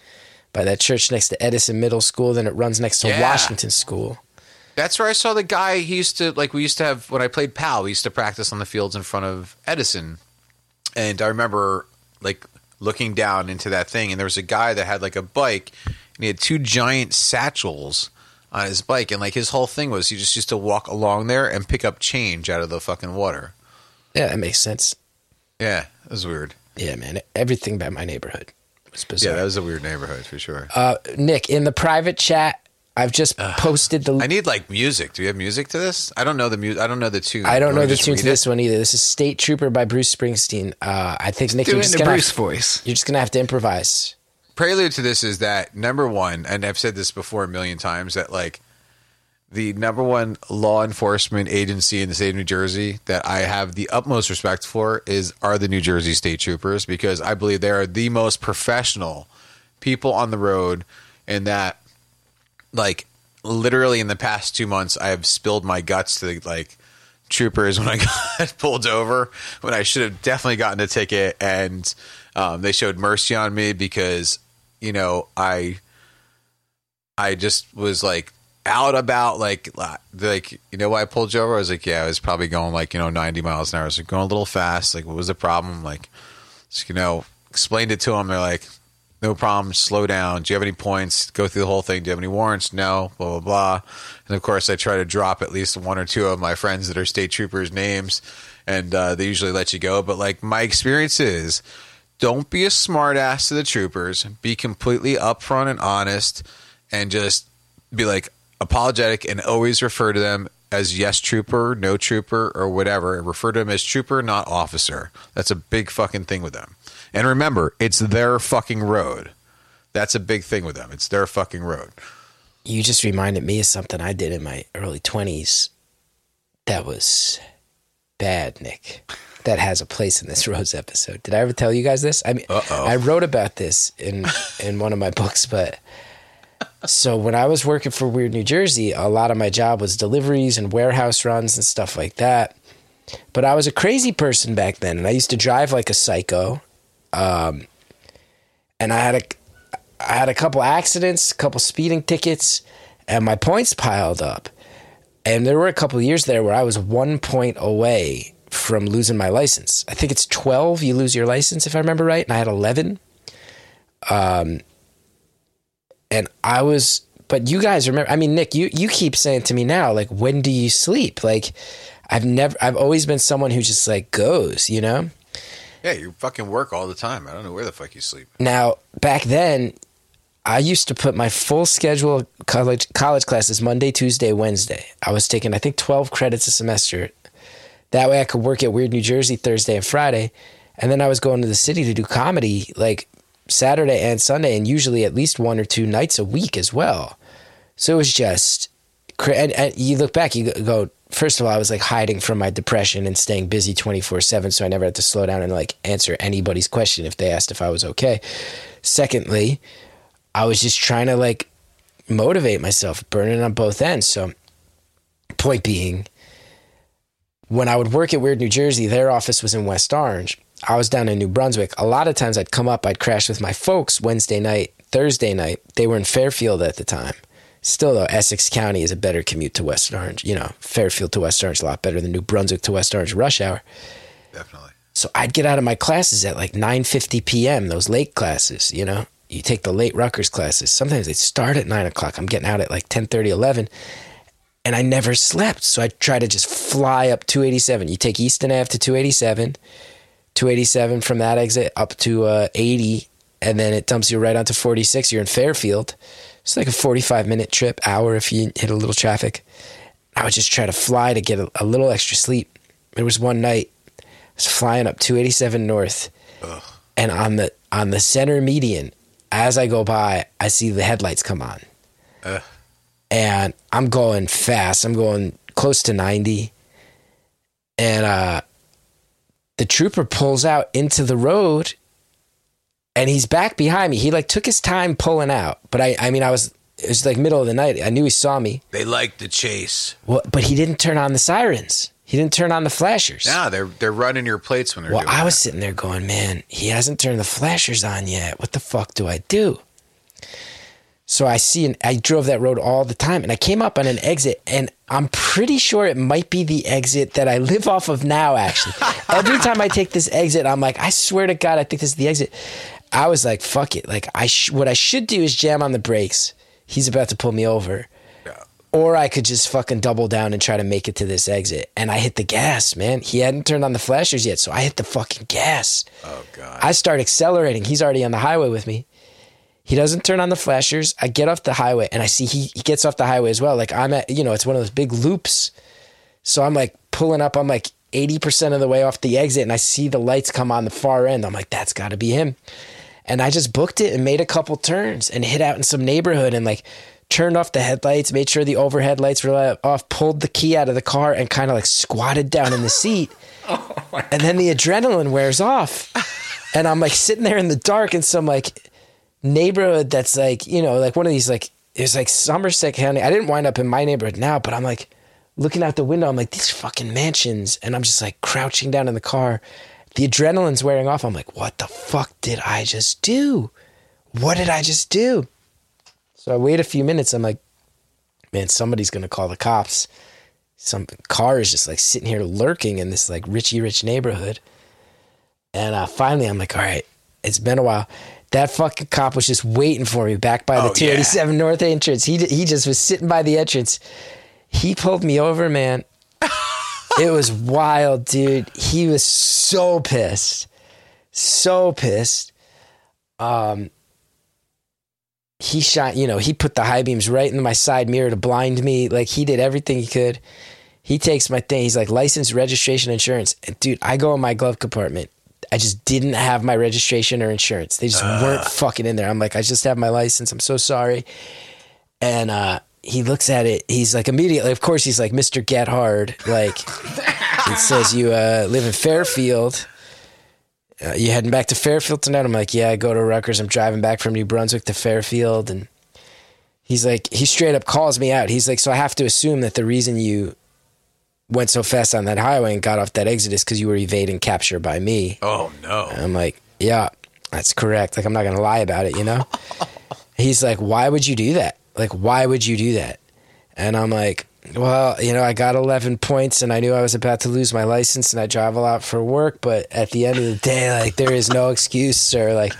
by that church next to Edison Middle School. Then it runs next to Yeah. Washington School. That's where I saw the guy. He used to like we used to have when I played PAL. We used to practice on the fields in front of Edison, and I remember like looking down into that thing, and there was a guy that had like a bike, and he had two giant satchels on his bike, and like his whole thing was he just used to walk along there and pick up change out of the fucking water. Yeah, that makes sense. Yeah, it was weird. Yeah, man. Everything about my neighborhood bizarre. Yeah, that was a weird neighborhood for sure. uh, Nick, in the private chat, I've just posted the. I need like music. Do we have music to this? I don't know the music. I don't know the tune. I don't You know the tune to it? this one either. This is State Trooper by Bruce Springsteen. Uh, I think Nick, you're just in gonna Bruce have, voice. you're just gonna have to improvise. prelude to this is that number one, and I've said this before a million times, that like the number one law enforcement agency in the state of New Jersey that I have the utmost respect for is are the New Jersey State Troopers because I believe they are the most professional people on the road, and that like literally in the past two months I have spilled my guts to like troopers when I <laughs> got pulled over when I should have definitely gotten a ticket and um, they showed mercy on me because you know I I just was like out about like like you know why I pulled you over I was like yeah I was probably going like you know 90 miles an hour I was like going a little fast like what was the problem like just, you know explained it to them they're like no problem. Slow down. Do you have any points? Go through the whole thing. Do you have any warrants? No. Blah blah blah. And of course, I try to drop at least one or two of my friends that are state troopers' names, and uh, they usually let you go. But like my experience is, don't be a smartass to the troopers. Be completely upfront and honest, and just be like apologetic, and always refer to them as yes trooper, no trooper, or whatever. Refer to them as trooper, not officer. That's a big fucking thing with them. And remember, it's their fucking road. That's a big thing with them. It's their fucking road. You just reminded me of something I did in my early twenties. That was bad, Nick. That has a place in this <laughs> Rose episode. Did I ever tell you guys this? I mean, Uh-oh. I wrote about this in in one of my books, but so when I was working for Weird New Jersey, a lot of my job was deliveries and warehouse runs and stuff like that. But I was a crazy person back then, and I used to drive like a psycho. Um, and I had a I had a couple accidents, a couple speeding tickets, and my points piled up. And there were a couple years there where I was one point away from losing my license. I think it's 12 you lose your license if I remember right, and I had 11. Um and I was but you guys remember I mean Nick, you you keep saying to me now like when do you sleep? Like I've never I've always been someone who just like goes, you know? Yeah, you fucking work all the time. I don't know where the fuck you sleep. Now, back then, I used to put my full schedule college college classes Monday, Tuesday, Wednesday. I was taking I think 12 credits a semester. That way I could work at Weird New Jersey Thursday and Friday. And then I was going to the city to do comedy like Saturday and Sunday and usually at least one or two nights a week as well. So it was just, and, and you look back, you go, first of all, I was like hiding from my depression and staying busy 24 7. So I never had to slow down and like answer anybody's question if they asked if I was okay. Secondly, I was just trying to like motivate myself, burning on both ends. So, point being, when I would work at Weird New Jersey, their office was in West Orange. I was down in New Brunswick. A lot of times I'd come up, I'd crash with my folks Wednesday night, Thursday night. They were in Fairfield at the time. Still, though, Essex County is a better commute to West Orange. You know, Fairfield to West Orange is a lot better than New Brunswick to West Orange rush hour. Definitely. So I'd get out of my classes at like 9.50 p.m., those late classes, you know? You take the late Rutgers classes. Sometimes they start at 9 o'clock. I'm getting out at like 10.30, 11. And I never slept. So I try to just fly up 287. You take Easton Ave to 287, 287 from that exit up to uh, 80, and then it dumps you right onto 46. You're in Fairfield. It's like a 45 minute trip, hour if you hit a little traffic. I would just try to fly to get a, a little extra sleep. There was one night I was flying up 287 north, and on the on the center median, as I go by, I see the headlights come on, Ugh. and I'm going fast. I'm going close to 90, and uh, the trooper pulls out into the road, and he's back behind me. He like took his time pulling out, but I I mean I was it was like middle of the night. I knew he saw me. They like the chase. Well, but he didn't turn on the sirens. He didn't turn on the flashers. Nah, they're they're running your plates when they're Well, I was that. sitting there going, man, he hasn't turned the flashers on yet. What the fuck do I do? So I see, and I drove that road all the time, and I came up on an exit, and I'm pretty sure it might be the exit that I live off of now. Actually, <laughs> every time I take this exit, I'm like, I swear to God, I think this is the exit. I was like, fuck it. Like, I sh- what I should do is jam on the brakes. He's about to pull me over. Or I could just fucking double down and try to make it to this exit. And I hit the gas, man. He hadn't turned on the flashers yet, so I hit the fucking gas. Oh god. I start accelerating. He's already on the highway with me. He doesn't turn on the flashers. I get off the highway and I see he, he gets off the highway as well. Like I'm at, you know, it's one of those big loops. So I'm like pulling up. I'm like 80% of the way off the exit and I see the lights come on the far end. I'm like, that's got to be him. And I just booked it and made a couple turns and hit out in some neighborhood and like turned off the headlights, made sure the overhead lights were off, pulled the key out of the car and kind of like squatted down in the seat. <laughs> oh and then the adrenaline wears off. And I'm like sitting there in the dark in some like neighborhood that's like, you know, like one of these like it's like Somerset County. I didn't wind up in my neighborhood now, but I'm like looking out the window, I'm like, these fucking mansions. And I'm just like crouching down in the car. The adrenaline's wearing off. I'm like, what the fuck did I just do? What did I just do? So I wait a few minutes. I'm like, man, somebody's gonna call the cops. Some car is just like sitting here lurking in this like Richie Rich neighborhood. And uh, finally, I'm like, all right, it's been a while. That fucking cop was just waiting for me back by the Oh, 287 North entrance. He he just was sitting by the entrance. He pulled me over, man. <laughs> it was wild, dude. He was so pissed, so pissed. Um, he shot, you know, he put the high beams right in my side mirror to blind me. Like he did everything he could. He takes my thing. He's like license, registration, insurance. And dude, I go in my glove compartment. I just didn't have my registration or insurance. They just weren't fucking in there. I'm like, I just have my license. I'm so sorry. And uh, he looks at it. He's like, immediately, of course, he's like, Mr. Gethard. Like, it <laughs> says you uh, live in Fairfield. Uh, you heading back to Fairfield tonight? I'm like, yeah, I go to Rutgers. I'm driving back from New Brunswick to Fairfield. And he's like, he straight up calls me out. He's like, so I have to assume that the reason you went so fast on that highway and got off that exit is because you were evading capture by me. Oh no. I'm like, yeah, that's correct. Like, I'm not going to lie about it, you know? <laughs> He's like, why would you do that? Like, why would you do that? And I'm like, well, you know, I got 11 points and I knew I was about to lose my license and I drive a lot for work. But at the end of the day, like, there is no excuse, sir. Like,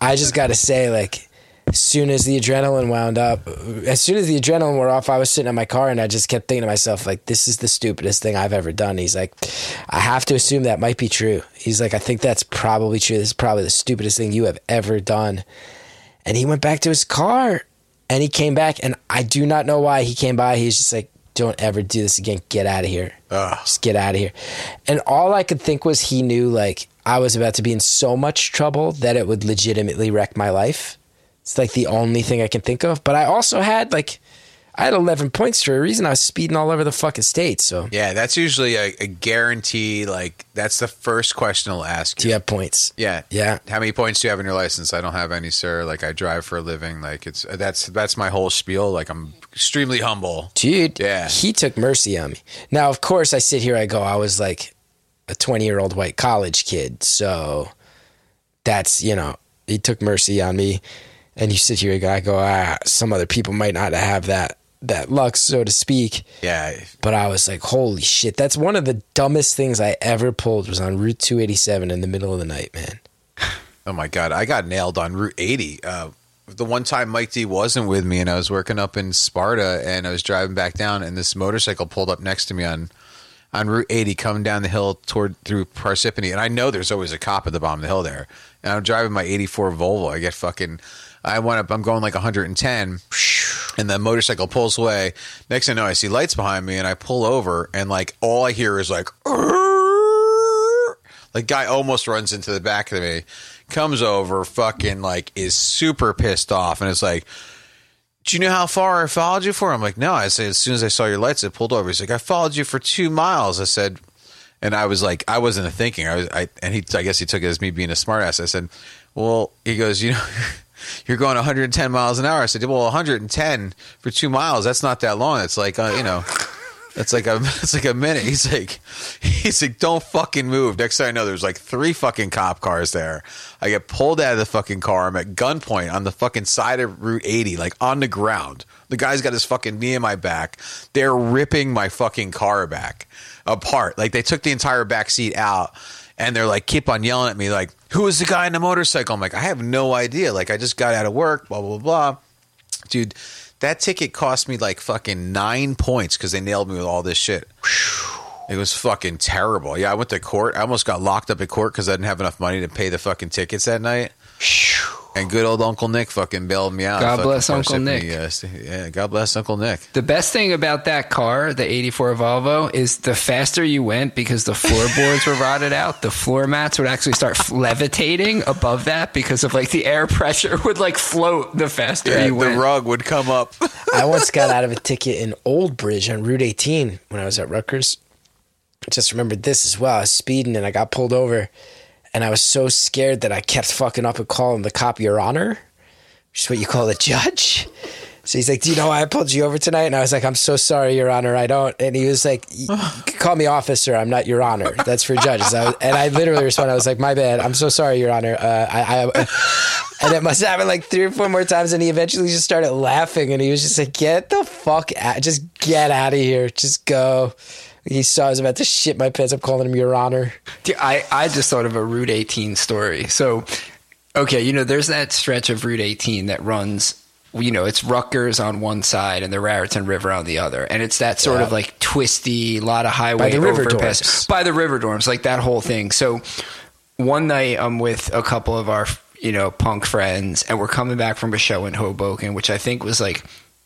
I just got to say, like, as soon as the adrenaline wound up, as soon as the adrenaline wore off, I was sitting in my car and I just kept thinking to myself, like, this is the stupidest thing I've ever done. He's like, I have to assume that might be true. He's like, I think that's probably true. This is probably the stupidest thing you have ever done. And he went back to his car and he came back and I do not know why he came by. He's just like, don't ever do this again. Get out of here. Ugh. Just get out of here. And all I could think was he knew like I was about to be in so much trouble that it would legitimately wreck my life. It's like the only thing I can think of. But I also had like I had 11 points for a reason. I was speeding all over the fucking state. So, Yeah, that's usually a, a guarantee. Like that's the first question I'll ask do you. you have points? Yeah, Yeah. How many points do you have in your license? I don't have any, sir. Like I drive for a living. Like it's that's that's my whole spiel. Like I'm extremely humble. Dude, Yeah. he took mercy on me. Now, of course, I sit here, I go, I was like a 20 year old white college kid. So that's, you know, he took mercy on me. And you sit here, go, I go, ah, some other people might not have that, that luck, so to speak. Yeah, But I was like, holy shit. That's one of the dumbest things I ever pulled was on Route 287 in the middle of the night, man. <sighs> Oh my god, I got nailed on Route 80. Uh, the one time Mike D wasn't with me, and I was working up in Sparta, and I was driving back down, and this motorcycle pulled up next to me on on Route 80, coming down the hill toward through Parsippany, and I know there's always a cop at the bottom of the hill there. And I'm driving my 84 Volvo. I get fucking. I went up. I'm going like 110, and the motorcycle pulls away. Next thing I know, I see lights behind me, and I pull over, and like all I hear is like. Like guy almost runs into the back of me, comes over, fucking like is super pissed off, and it's like, "Do you know how far I followed you for?" I'm like, "No." I said, "As soon as I saw your lights, I pulled over." He's like, "I followed you for two miles." I said, and I was like, I wasn't thinking. I was, I and he, I guess he took it as me being a smartass. I said, "Well," he goes, "You know." <laughs> You're going 110 miles an hour. I said, "Well, 110 for two miles. That's not that long. It's like, uh, you know, it's like a <laughs> it's like a minute. He's like he's like, don't fucking move. Next thing I know, there's like three fucking cop cars there. I get pulled out of the fucking car. I'm at gunpoint on the fucking side of Route 80, like on the ground. The guy's got his fucking knee in my back. They're ripping my fucking car back apart. Like they took the entire back seat out. And they're like, keep on yelling at me, like, who is the guy in the motorcycle? I'm like, I have no idea. Like, I just got out of work, blah, blah, blah dude that ticket cost me like fucking nine points because they nailed me with all this shit. It was fucking terrible. Yeah i went to court. I almost got locked up at court because i didn't have enough money to pay the fucking tickets that night and good old uncle nick fucking bailed me out God bless Uncle Parsippany, Nick. yes. yeah god bless uncle nick The best thing about that car, the 84 Volvo, is the faster you went because the floorboards were rotted out, the floor mats would actually start levitating above that because of like the air pressure would like float the faster yeah, you went. the rug would come up I once got out of a ticket in Old Bridge on Route 18 when I was at Rutgers. I just remembered this as well. I was speeding and I got pulled over, and I was so scared that I kept fucking up and calling the cop Your Honor, which is what you call a judge. So he's like, "Do you know why I pulled you over tonight?" And I was like, "I'm so sorry, Your Honor, I don't." And he was like, <sighs> "Call me officer. I'm not Your Honor. That's for judges." I was, and I literally responded, "I was like, my bad. I'm so sorry, Your Honor. Uh, I." I and it must happen like three or four more times, and he eventually just started laughing, and he was just like, "Get the fuck out! Just get out of here! Just go!" He saw I was about to shit my pants. I'm calling him Your Honor. Dude, I, I just thought of a Route 18 story. So, okay, you know, there's that stretch of Route 18 that runs, you know, it's Rutgers on one side and the Raritan River on the other. And it's that sort Yeah. of like twisty, lot of highway by the river overpass. dorms. By the river dorms, like that whole thing. So, one night I'm with a couple of our, you know, punk friends, and we're coming back from a show in Hoboken, which I think was like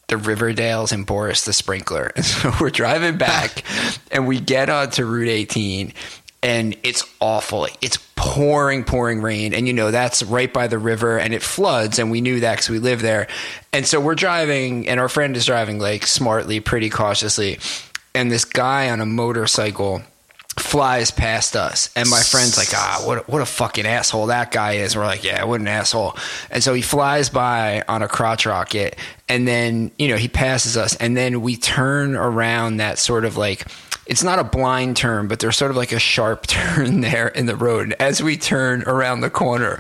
the Riverdales and Boris the Sprinkler. And <laughs> so we're driving back, <laughs> and we get onto Route 18, and it's awful. It's pouring, pouring rain, and you know that's right by the river, and it floods, and we knew that because we live there. And so we're driving, and our friend is driving like smartly, pretty cautiously, and this guy on a motorcycle flies past us. And my friend's like ah what what a fucking asshole that guy is. We're like yeah what an asshole. And so he flies by on a crotch rocket and then you know he passes us and then we turn around that sort of like it's not a blind turn but there's sort of like a sharp <laughs> turn there in the road. And as we turn around the corner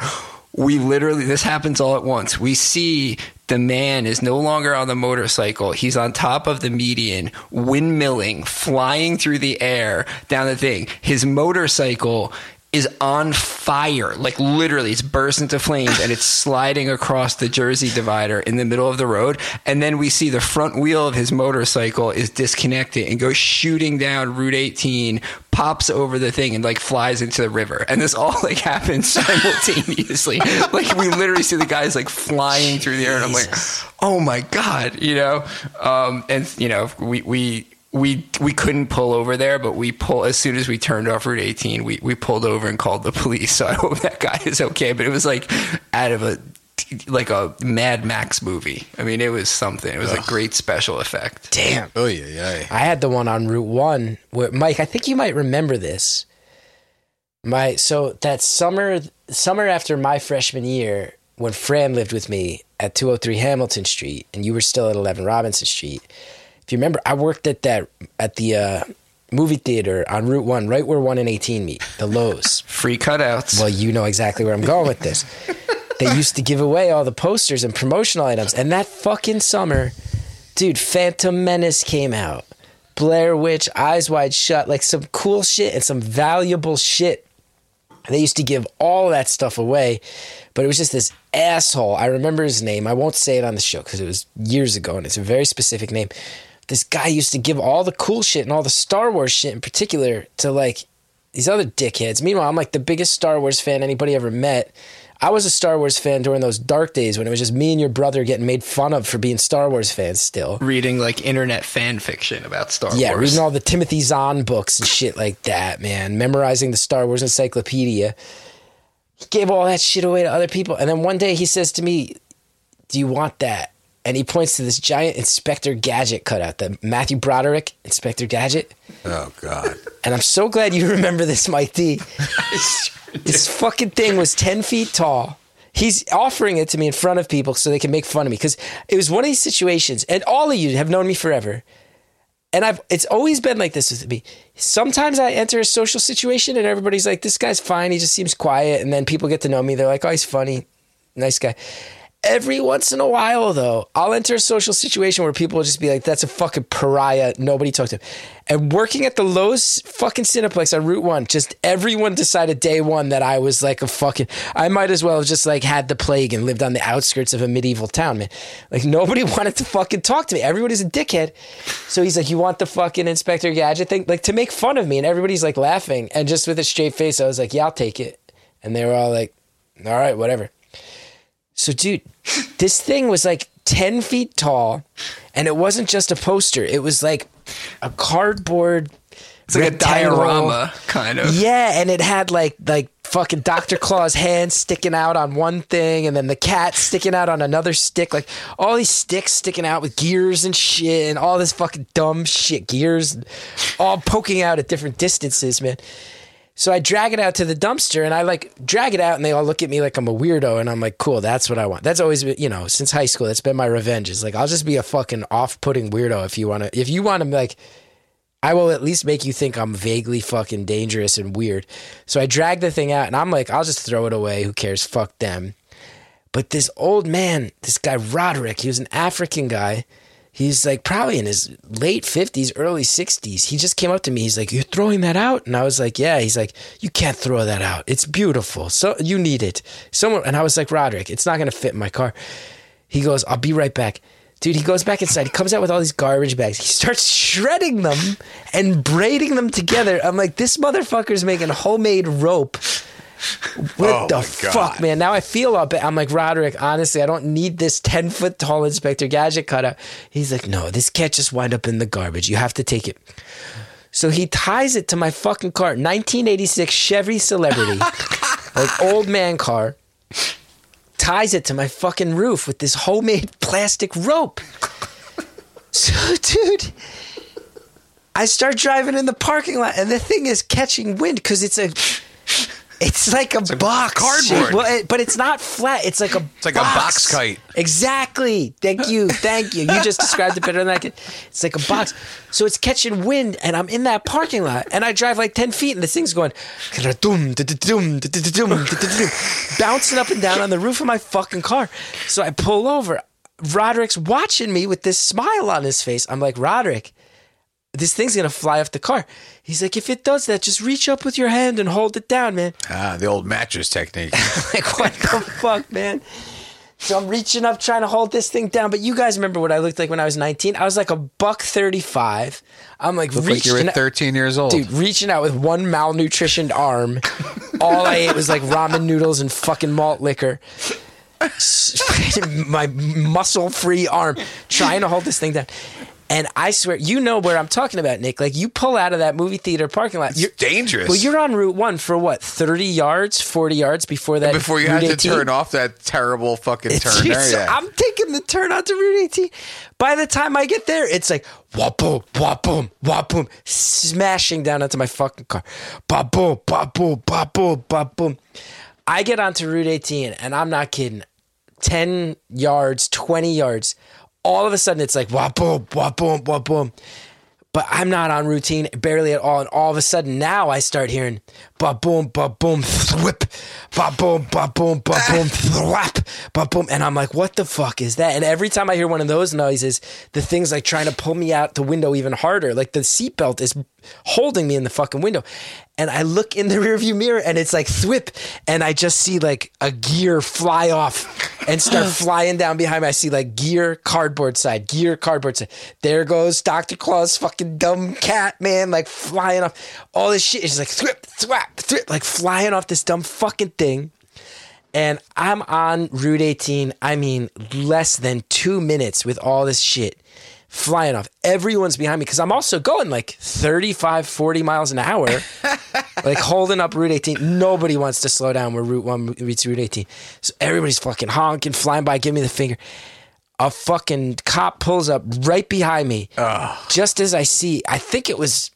we literally this happens all at once. We see the man is no longer on the motorcycle. He's on top of the median windmilling flying through the air down the thing. His motorcycle is on fire. Like literally it's burst into flames and it's <laughs> sliding across the jersey divider in the middle of the road. And then we see the front wheel of his motorcycle is disconnected and goes shooting down route 18 pops over the thing and like flies into the river. And this all like happens <laughs> simultaneously. Like we literally see the guys like flying through the air and i'm like oh my god you know? Um and you know we we we we couldn't pull over there, but we pull as soon as we turned off Route 18, we we pulled over and called the police. <laughs> So I hope that guy is okay. But it was like out of a like a Mad Max movie. I mean, it was something. It was a great special effect. Damn. Oh yeah, yeah. I had the one on Route One where Mike, I think you might remember this. My so that summer summer after my freshman year, when Fran lived with me at 203 Hamilton Street, and you were still at 11 Robinson Street. If you remember, I worked at that at the uh, movie theater on Route One, right where one and 18 meet, the Loews. <laughs> Free cutouts. Well, you know exactly where I'm going with this. they used to give away all the posters and promotional items. And that fucking summer, dude, Phantom Menace came out. Blair Witch, Eyes Wide Shut, like some cool shit and some valuable shit. They used to give all that stuff away, but it was just this asshole. I remember his name. I won't say it on the show because it was years ago and it's a very specific name. This guy used to give all the cool shit and all the Star Wars shit in particular to like these other dickheads. Meanwhile, I'm like the biggest Star Wars fan anybody ever met. I was a Star Wars fan during those dark days when it was just me and your brother getting made fun of for being Star Wars fans still. reading like internet fan fiction about Star Yeah, Wars. reading all the Timothy Zahn books and shit like that, man. Memorizing the Star Wars encyclopedia. He gave all that shit away to other people. And then one day he says to me, Do you want that? And he points to this giant Inspector Gadget cutout, the Matthew Broderick Inspector Gadget. Oh god. And I'm so glad you remember this, Mike D. this fucking thing was 10 feet tall. He's offering it to me in front of people so they can make fun of me because it was one of these situations, and all of you have known me forever. And I've it's always been like this with me. Sometimes I enter a social situation and everybody's like, this guy's fine, he just seems quiet. And then people get to know me. They're like, oh, he's funny, nice guy. Every once in a while, though, I'll enter a social situation where people will just be like, that's a fucking pariah. Nobody talks to him. And working at the Loews fucking Cineplex on Route 1, just everyone decided day one that I was like a fucking, I might as well have just like had the plague and lived on the outskirts of a medieval town, man. Like nobody <laughs> wanted to fucking talk to me. Everybody's a dickhead. So he's like, you want the fucking Inspector Gadget thing? Like to make fun of me. And everybody's like laughing. And just with a straight face, I was like, yeah, I'll take it. And they were all like, all right, whatever. So, dude, this thing was like 10 feet tall, and it wasn't just a poster. It was like a cardboard. it's like a diorama, kind of. Yeah, and it had like like fucking Dr. Claw's hand sticking out on one thing, and then the cat sticking out on another stick. Like all these sticks sticking out with gears and shit, and all this fucking dumb shit gears, all poking out at different distances, man. So I drag it out to the dumpster and I like drag it out and they all look at me like I'm a weirdo and I'm like, cool, that's what I want. That's always been, you know, since high school, that's been my revenge. Is like, I'll just be a fucking off putting weirdo if you want to, if you want to like, I will at least make you think I'm vaguely fucking dangerous and weird. So I drag the thing out and I'm like, I'll just throw it away. Who cares? Fuck them. But this old man, this guy Roderick, he was an African guy. He's like probably in his late 50s, early 60s. He just came up to me. He's like, You're throwing that out? And I was like, Yeah. He's like, You can't throw that out. It's beautiful. So you need it. Someone and I was like, Roderick, it's not gonna fit in my car. He goes, I'll be right back. Dude, he goes back inside. He comes out with all these garbage bags. He starts <laughs> shredding them and braiding them together. I'm like, this motherfucker's making homemade rope. What Oh the fuck, man? Now I feel up. I'm like, Roderick, honestly, I don't need this 10 foot tall Inspector Gadget cutout. He's like, no, this can't just wind up in the garbage. You have to take it. So he ties it to my fucking car, 1986 Chevy Celebrity, <laughs> like old man car. Ties it to my fucking roof with this homemade <laughs> plastic rope. So, dude, I start driving in the parking lot, and the thing is catching wind because it's a. It's like a box, cardboard. Well, it- but it's not flat. It's like a. It's like a box kite. Exactly. Thank you. Thank you. You just described it better than I could. It's like a box. So it's catching wind, and I'm in that parking lot, and I drive like 10 feet, and this thing's going, <laughs> bouncing up and down on the roof of my fucking car. So I pull over. Roderick's watching me with this smile on his face. I'm like, Roderick, this thing's gonna fly off the car. He's like, if it does that, just reach up with your hand and hold it down, man. Ah, the old mattress technique. <laughs> like, what the <laughs> fuck, man? So I'm reaching up trying to hold this thing down. But you guys remember what I looked like when I was 19? I was like a buck 35. I'm like Looked like you were 13 years old. Dude, reaching out with one malnutritioned arm. <laughs> All I ate was like ramen noodles and fucking malt liquor. My muscle free arm trying to hold this thing down. And I swear, you know where I'm talking about, Nick. Like you pull out of that movie theater parking lot. You're, dangerous. well, you're on Route One for what, 30 yards, 40 yards before that. before you Route have to 18? turn off that terrible fucking It's- turn it's- Yeah. I'm taking the turn onto Route 18. By the time I get there, it's like wha boom, wha boom, wha boom, smashing down onto my fucking car. Ba boom, ba boom, ba boom, ba boom. I get onto Route 18, and I'm not kidding. 10 yards, 20 yards. All of a sudden, it's like wha boom, wha boom, wha boom. But I'm not on routine barely at all. And all of a sudden now I start hearing ba boom, ba boom, thwip, ba boom, ba boom, ba ah. boom, thwap, ba boom. And I'm like, what the fuck is that? And every time I hear one of those noises, the thing's like trying to pull me out the window even harder. Like the seatbelt is holding me in the fucking window. And I look in the <laughs> rearview mirror and it's like thwip. And I just see like a gear fly off and start <laughs> flying down behind me. I see like gear, cardboard side, gear, cardboard side. There goes Dr. Claw's, fucking dumb cat, man, like flying off. All this shit is like thwip, thwap, thwip, like flying off this dumb fucking thing. And I'm on Route 18, I mean, less than two minutes with all this shit flying off. Everyone's behind me because I'm also going like 35, 40 miles an hour, <laughs> like holding up Route 18. Nobody wants to slow down where Route 1 meets Route 18. So everybody's fucking honking, flying by, giving me the finger. A fucking cop pulls up right behind me. Just as I see, I think it was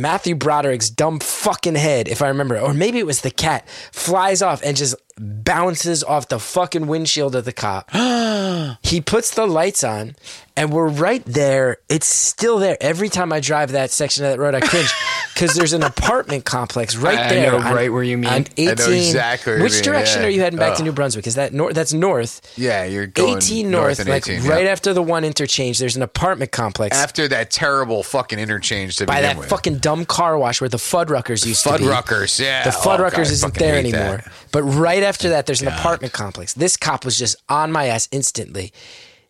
Matthew Broderick's dumb fucking head, if I remember, or maybe it was the cat, flies off and just bounces off the fucking windshield of the cop. <gasps> he puts the lights on, and we're right there. It's still there. Every time I drive that section of that road, I cringe <laughs> because there's an apartment complex <laughs> right I there. know on- right where you mean. on I know 18. exactly Which mean, direction yeah. are you heading back to New Brunswick? Is that north? That's north. yeah, you're going 18 north, and like 18, right yeah. after the one interchange. There's an apartment complex after that terrible fucking interchange to by that with. fucking dumb car wash where the Fuddruckers used to be. Fuddruckers, yeah. The Oh, Fuddruckers God, isn't there anymore. that. But right after that, there's an apartment complex. This cop was just on my ass instantly.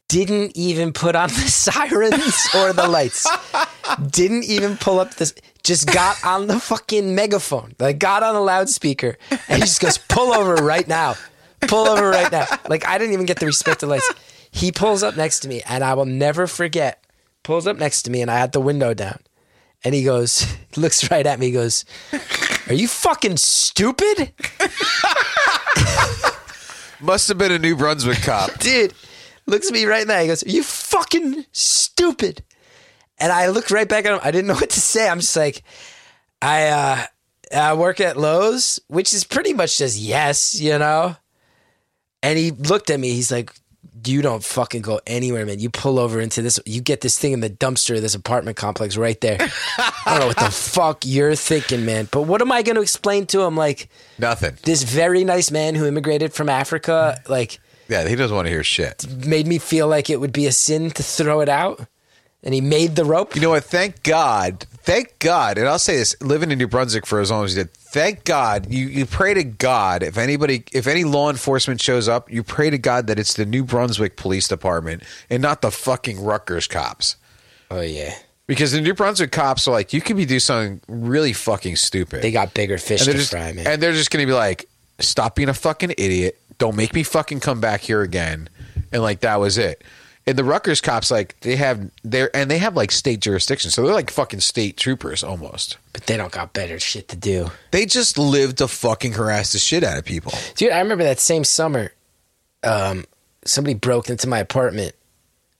Didn't even put on the <laughs> sirens or the lights. <laughs> Didn't even pull up this. Just got on the fucking megaphone. Like got on the loudspeaker and he just goes, "Pull over right now. Pull over right now." Like I didn't even get the respect of lights. He pulls up next to me, and I will never forget. Pulls up next to me, and I had the window down. And he goes, <laughs> looks right at me, goes, Are you fucking stupid? Must have been a New Brunswick cop. <laughs> Dude, looks at me right now. He goes, Are you fucking stupid? And I looked right back at him. I didn't <laughs> know what to say. I'm just like, I uh I work at Loews, which is pretty much just yes, you know? And he looked at me, he's like, you don't fucking go anywhere, man. You pull over into this, you get this thing in the dumpster of this apartment complex right there. I don't know what the <laughs> fuck you're thinking, man. But what am I going to explain to him? Like, Nothing. this very nice man who immigrated from Africa, like, Yeah, he doesn't want to hear shit. made me feel like it would be a sin to throw it out. And he made the rope. You know what? Thank God. Thank God. And I'll say this: living in New Brunswick for as long as you did, thank God. You you pray to God if anybody, if any law enforcement shows up, you pray to God that it's the New Brunswick Police Department and not the fucking Rutgers cops. oh, yeah. Because the New Brunswick cops are like, you could be doing something really fucking stupid. They got bigger fish to just fry, man. and they're just going to be like, stop being a fucking idiot. Don't make me fucking come back here again. And like that was it. And the Rutgers cops, like they have they're and they have like state jurisdiction, so they're like fucking state troopers almost. but they don't got better shit to do. They just live to fucking harass the shit out of people. Dude, I remember that same summer, um, somebody broke into my apartment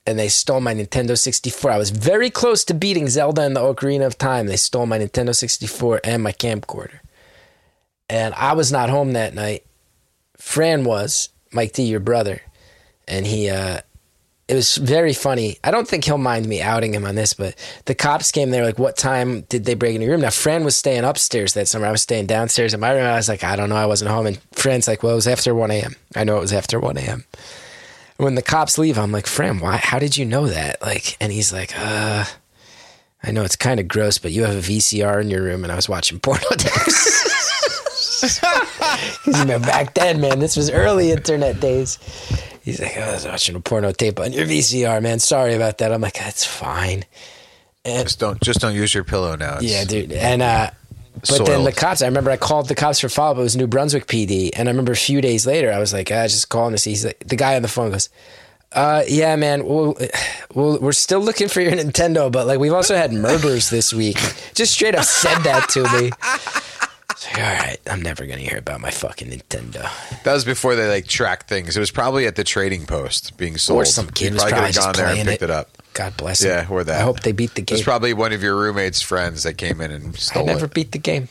and they stole my Nintendo 64. I was very close to beating Zelda in the Ocarina of Time. They stole my Nintendo 64 and my camcorder. And I was not home that night. Fran was, Mike D, your brother. And he, uh, it was very funny. I don't think he'll mind me outing him on this, but the cops came there like, what time did they break into your room? Now, Fran was staying upstairs that summer. I was staying downstairs in my room. I was like, I don't know. I wasn't home. And Fran's like, well, it was after 1 a.m. I know it was after 1 a.m. When the cops leave, I'm like, Fran, why? How did you know that? Like, and he's like, uh, I know it's kind of gross, but you have a VCR in your room, and I was watching porno. <laughs> Because you know, back then, man, this was early internet days. He's like, oh, I was watching a porno tape on your VCR, man. Sorry about that. I'm like, that's fine. Just don't just don't use your pillow now. It's Yeah, dude. And uh but then the cops, I remember I called the cops for follow up. It was New Brunswick PD. And I remember a few days later, I was like, I just calling to see. He's like, the guy on the phone goes, Uh, yeah, man. Well, well, we're still looking for your Nintendo, but like we've also had murders this week. Just straight up said that to me. It's like, all right, I'm never gonna hear about my fucking Nintendo. That was before they like tracked things. It was probably at the trading post being sold. Or some kid was probably probably gone there and picked it. it up. God bless him. Yeah, or that. I hope they beat the It was game. probably one of your roommate's friends that came in and stole I never it. beat the game.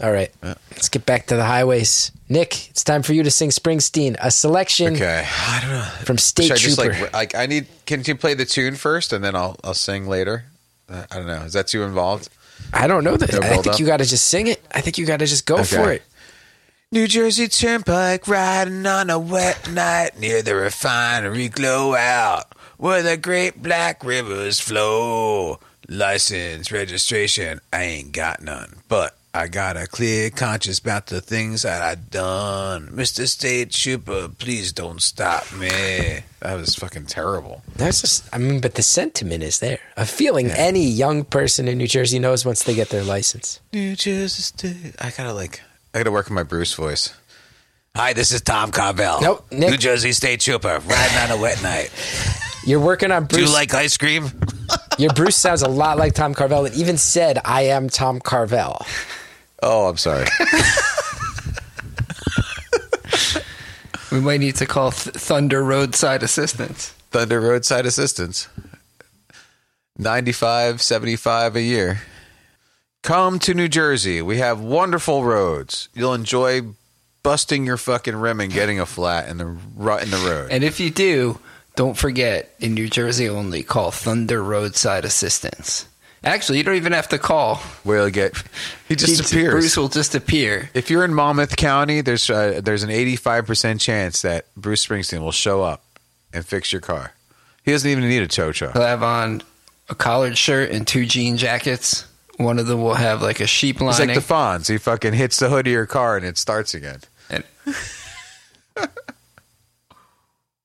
All right, let's get back to the highways. Nick, it's time for you to sing Springsteen, a selection Okay, I don't know. from State just Trooper. like like I need? Can you play the tune first and then I'll I'll sing later? Uh, I don't know. Is that too involved? I don't know that. I think up? you got to just sing it. I think you got to just go for it. New Jersey Turnpike riding on a wet night near the refinery glow out where the great black rivers flow. License, registration, I ain't got none, but I got a clear conscience about the things that I done. Mr. State Trooper, please don't stop me. That was fucking terrible. That's just, I mean, but the sentiment is there. A feeling any young person in New Jersey knows once they get their license. New Jersey State. I gotta like, I gotta work on my Bruce voice. Hi, this is Tom Carvel. Nope, Nick. New Jersey State Trooper, riding on a wet night. You're working on Bruce. Do you like ice cream? <laughs> your Bruce sounds a lot like Tom Carvel. and even said, "I am Tom Carvel." Oh, I'm sorry. <laughs> We might need to call Th- Thunder Roadside Assistance. Thunder Roadside Assistance. 95, 75 a year. Come to New Jersey. We have wonderful roads. You'll enjoy busting your fucking rim and getting a flat in the rut in the road. And if you do, don't forget in New Jersey only call Thunder Roadside Assistance. Actually, you don't even have to call. Where you'll get he just He- appears. Bruce will just appear. if you're in Monmouth County, there's uh, there's an 85% chance that Bruce Springsteen will show up and fix your car. He doesn't even need a tow truck. He'll have on a collared shirt and two jean jackets. One of them will have like a sheep It's lining. like the Fonz. He fucking hits the hood of your car and it starts again. and <laughs>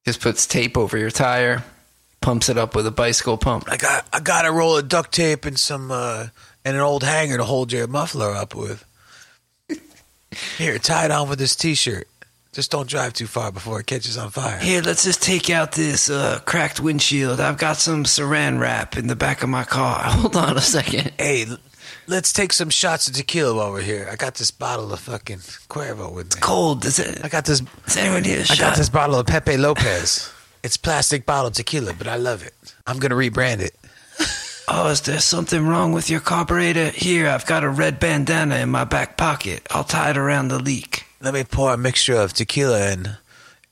just puts tape over your tire, pumps it up with a bicycle pump. I got I got a roll of duct tape and some uh, and an old hanger to hold your muffler up with. Here, tie it on with this T-shirt. Just don't drive too far before it catches on fire. Here, let's just take out this uh, cracked windshield. I've got some saran wrap in the back of my car. <laughs> Hold on a second. Hey, let's take some shots of tequila while we're here. I got this bottle of fucking Cuervo with me. It's cold. Does it? I got this. Does anyone need a I shot? I got this bottle of Pepe Lopez. It's plastic bottle tequila, but I love it. I'm gonna rebrand it. Oh, is there something wrong with your carburetor? Here, I've got a red bandana in my back pocket. I'll tie it around the leak. Let me pour a mixture of tequila and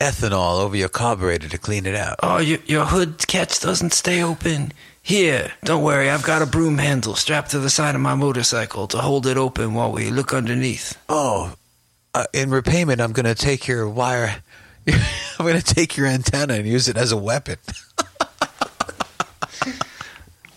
ethanol over your carburetor to clean it out. Oh, your, your hood catch doesn't stay open. Here, don't worry, I've got a broom handle strapped to the side of my motorcycle to hold it open while we look underneath. Oh, uh, in repayment, I'm going to take your wire. <laughs> I'm going to take your antenna and use it as a weapon.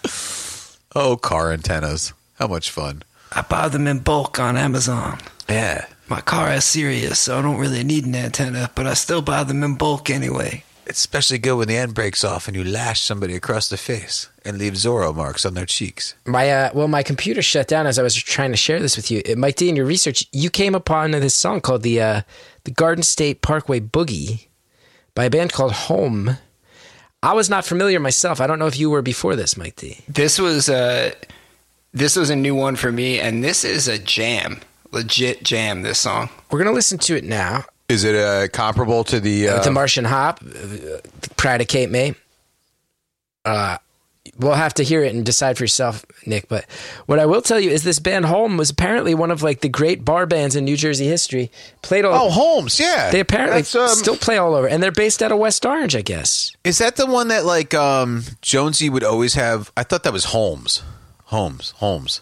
<laughs> oh, car antennas. How much fun. I buy them in bulk on Amazon. Yeah. My car is serious, so I don't really need an antenna, but I still buy them in bulk anyway. It's especially good when the end breaks off and you lash somebody across the face and leave Zorro marks on their cheeks. My uh, well, my computer shut down as I was trying to share this with you. Uh, Mike D, in your research, you came upon this song called the uh, the Garden State Parkway Boogie by a band called Home. I was not familiar myself. I don't know if you were before this, Mike D. This was a this was a new one for me, and this is a jam, legit jam. This song. We're gonna listen to it now. Is it uh, comparable to the. Uh, the Martian Hop, uh, Pride of Cape May. Uh, we'll have to hear it and decide for yourself, Nick. But what I will tell you is this band Home was apparently one of like the great bar bands in New Jersey history. Played all. oh, Holmes, yeah. they apparently um, still play all over, and they're based out of West Orange, I guess. Is that the one that like um Jonesy would always have? I thought that was Holmes. Holmes. Holmes.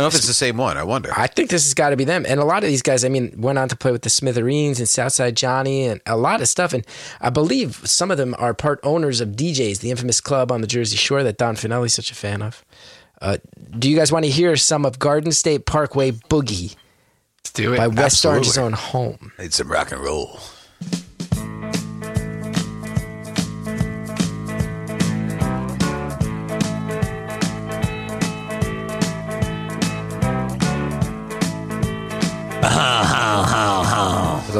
I don't know if it's the same one. I wonder. I think this has got to be them. And a lot of these guys, I mean, went on to play with the Smithereens and Southside Johnny and a lot of stuff. And I believe some of them are part owners of D'Jais, the infamous club on the Jersey Shore that Don Finelli's such a fan of. Uh, do you guys want to hear some of Garden State Parkway Boogie Let's do it. by West absolutely. Orange's own home? Need some rock and roll.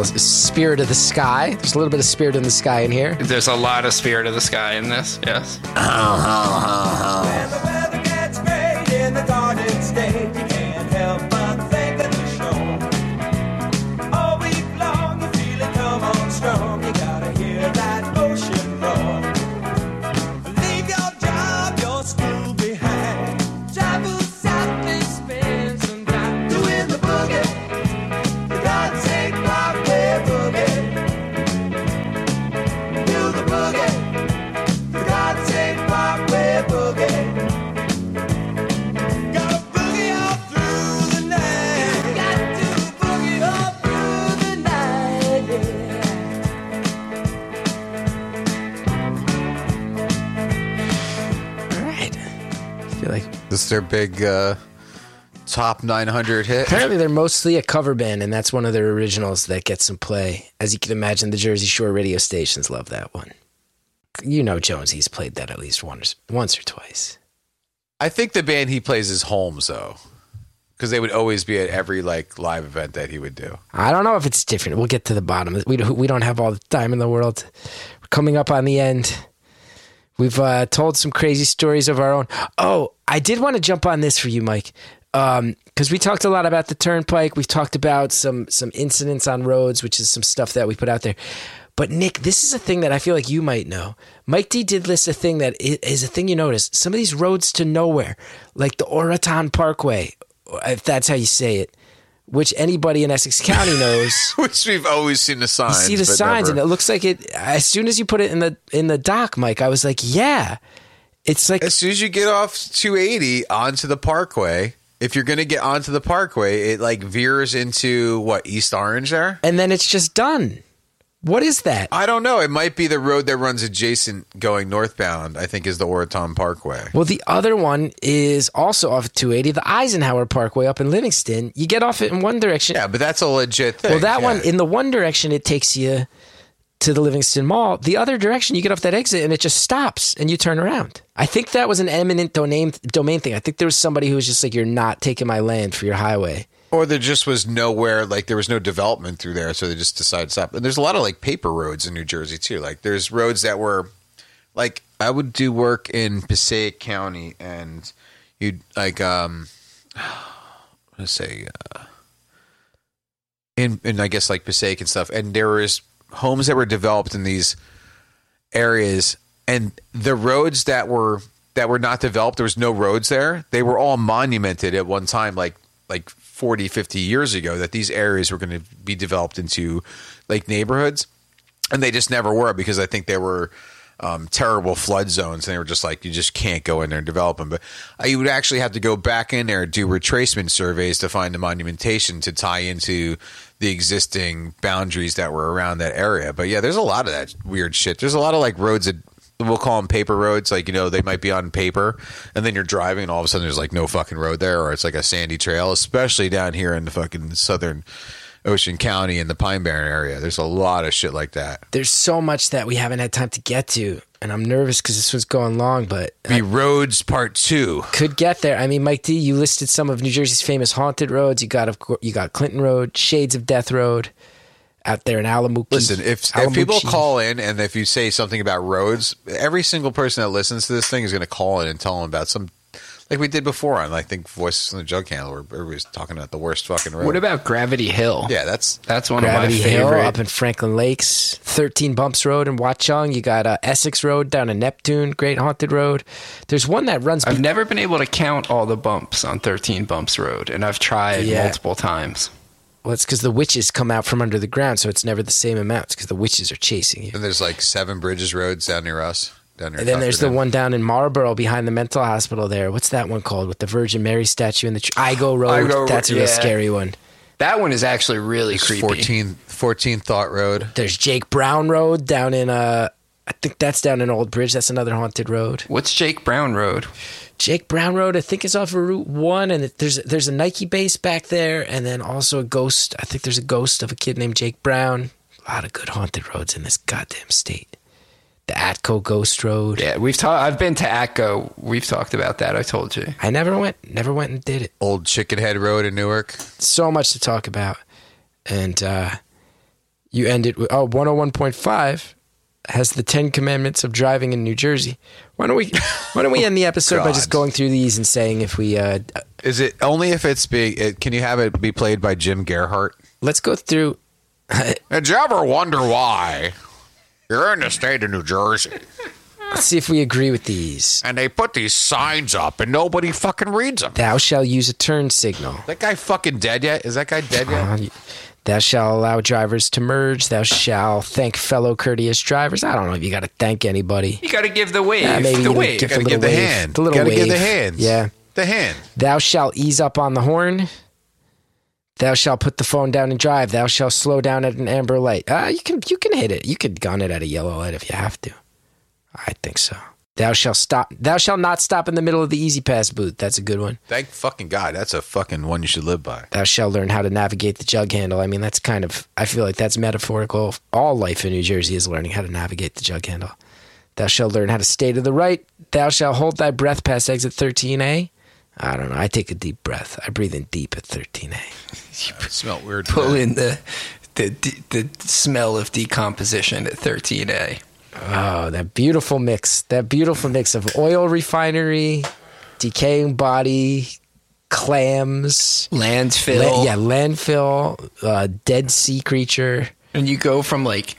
The spirit of the sky. There's a little bit of spirit in the sky in here. There's a lot of spirit of the sky in this. Yes. When the weather This their big uh, top 900 hit. apparently they're mostly a cover band, and that's one of their originals that gets some play. As you can imagine, the Jersey Shore radio stations love that one. You know, Jones, he's played that at least once, once or twice. I think the band he plays is Holmes though, because they would always be at every like live event that he would do. I don't know if it's different. We'll get to the bottom. We we don't have all the time in the world. We're coming up on the end. We've uh, told some crazy stories of our own. Oh, I did want to jump on this for you, Mike, because we talked a lot about the turnpike. We've talked about some some incidents on roads, which is some stuff that we put out there. But Nick, this is a thing that I feel like you might know. Mike D did list a thing that is a thing you notice. Some of these roads to nowhere, like the Oraton Parkway, if that's how you say it, which anybody in Essex County knows. <laughs> Which we've always seen the You signs. see the signs, never- and it looks like it. As soon as you put it in the in the dock, Mike, I was like, yeah, it's like as soon as you get off 280 onto the Parkway, if you're going to get onto the Parkway, it like veers into what East Orange there. and then it's just done. What is that? I don't know. It might be the road that runs adjacent going northbound. I think is the Oraton Parkway. Well, the other one is also off 280, the Eisenhower Parkway up in Livingston. You get off it in one direction. Yeah, but that's a legit thing. well, that yeah. one in the one direction it takes you to the Livingston Mall. The other direction you get off that exit and it just stops and you turn around. I think that was an eminent domain domain thing. I think there was somebody who was just like, "You're not taking my land for your highway." Or there just was nowhere, like there was no development through there, so they just decided to stop. And there's a lot of like paper roads in New Jersey too. Like there's roads that were, like I would do work in Passaic County, and you'd like um, <sighs> let's say, uh, in in I guess like Passaic and stuff, and there was homes that were developed in these areas, and the roads that were that were not developed, there was no roads there. They were all monumented at one time, like like 40, 50 years ago, that these areas were going to be developed into like neighborhoods, and they just never were because I think they were um, terrible flood zones, and they were just like you just can't go in there and develop them. But uh, you would actually have to go back in there do retracement surveys to find the monumentation to tie into the existing boundaries that were around that area. But yeah, there's a lot of that weird shit. There's a lot of like roads that we'll call them paper roads. Like, you know, they might be on paper and then you're driving and all of a sudden there's like no fucking road there or it's like a sandy trail, especially down here in the fucking southern Ocean County and the Pine Barren area. There's a lot of shit like that. There's so much that we haven't had time to get to, and I'm nervous because this was going long, but Be roads part two. could get there. I mean, Mike D, you listed some of New Jersey's famous haunted roads. You got of course, you got Clinton Road, Shades of Death Road, out there in Allamuchy. Listen, if, if people call in and if you say something about roads, every single person that listens to this thing is going to call in and tell them about some, like we did before on, I think, Voices from the Jug Handle, where everybody's talking about the worst fucking road. What about Gravity Hill? Yeah, that's That's one Gravity of my Hill favorite. up in Franklin Lakes, 13 Bumps Road in Watchung. You got uh, Essex Road down in Neptune, great haunted road. There's one that runs. I've never been able to count all the bumps on 13 Bumps Road, and I've tried Yeah. multiple times. Well, it's because the witches come out from under the ground, so it's never the same amounts because the witches are chasing you. And there's like seven bridges roads down near us. Down near And then there's the Tuckerton. one down in Marlboro behind the mental hospital there. What's that one called with the Virgin Mary statue in the tr- Igo Road? Igo That's a real scary one. That one is actually really There's creepy. 14, 14 Thought Road. There's Jake Brown Road down in uh I think that's down in Old Bridge. That's another haunted road. What's Jake Brown Road? Jake Brown Road, I think is off of Route One, and there's there's a Nike base back there, and then also a ghost. I think there's a ghost of a kid named Jake Brown. A lot of good haunted roads in this goddamn state. The Atco Ghost Road. Yeah, we've talked. I've been to Atco. We've talked about that. I told you. I never went, never went and did it. Old Chickenhead Road in Newark. so much to talk about. And uh, You end it with oh 101.5 has the 10 commandments of driving in New Jersey. Why don't we <laughs> why don't we end the episode by just going through these and saying if we uh Is it only if it's big? It, can you have it be played by Jim Gearhart? let's go through <laughs> Did you ever wonder why you're in the state of New Jersey let's see if we agree with these. and they put these signs up and nobody fucking reads them? Thou shall use a turn signal. That guy fucking dead yet? Is that guy dead yet? Uh, Thou shall allow drivers to merge. Thou shall thank fellow courteous drivers. I don't know if you got to thank anybody. You got to give the wave. Yeah, maybe the you wave. give a Gotta little give the wave. hand. The little Gotta give the wave. hands. Yeah. The hand. Thou shalt ease up on the horn. Thou shalt put the phone down and drive. Thou shalt slow down at an amber light. Ah, you can you can hit it. You could gun it at a yellow light if you have to. I think so. Thou shalt stop. Thou shalt not stop in the middle of the E-ZPass booth. That's a good one. Thank fucking God. That's a fucking one you should live by. Thou shalt learn how to navigate the jug handle. I mean, that's kind of. I feel like that's metaphorical. All life in New Jersey is learning how to navigate the jug handle. Thou shalt learn how to stay to the right. Thou shalt hold thy breath past exit 13A. I don't know. I take a deep breath. I breathe in deep at 13A. It smelled weird. Pull today. in the, the the smell of decomposition at 13A. Oh, that beautiful mix. That beautiful mix of oil refinery, decaying body, clams, Landfill. la- yeah, landfill, uh, dead sea creature. And you go from like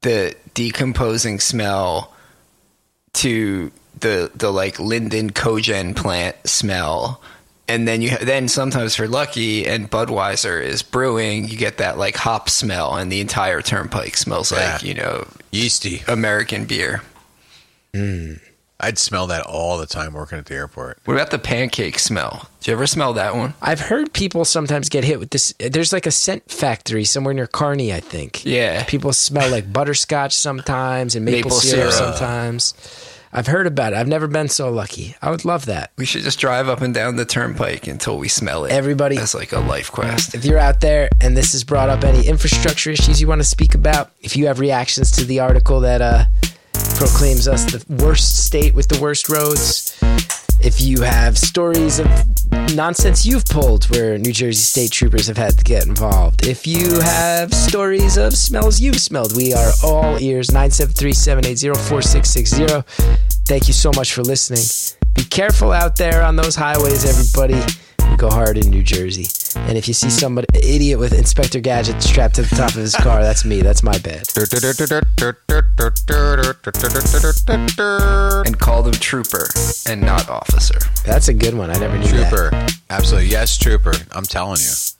the decomposing smell to the the like Linden cogen plant smell. And then you then sometimes if you're lucky and Budweiser is brewing, you get that like hop smell and the entire turnpike smells like, you know, Yeasty. American beer. Hmm. I'd smell that all the time working at the airport. What about the pancake smell? Did you ever smell that one? I've heard people sometimes get hit with this. There's like a scent factory somewhere near Kearny, I think. Yeah. People smell like butterscotch sometimes and maple, Maple syrup, syrup. sometimes. I've heard about it. I've never been so lucky. I would love that. We should just drive up and down the turnpike until we smell it. Everybody- That's like a life quest. If you're out there and this has brought up any infrastructure issues you want to speak about, if you have reactions to the article that uh, proclaims us the worst state with the worst roads, if you have stories of nonsense you've pulled where New Jersey state troopers have had to get involved, if you have stories of smells you've smelled, we are all ears 973 780 4660. Thank you so much for listening. Be careful out there on those highways, everybody. Go hard in New Jersey. And if you see somebody idiot with Inspector Gadget strapped to the top of his car, that's me. That's my bad. And call them trooper and not officer. That's a good one. I never knew that. Trooper. Absolutely. Yes, Trooper. I'm telling you.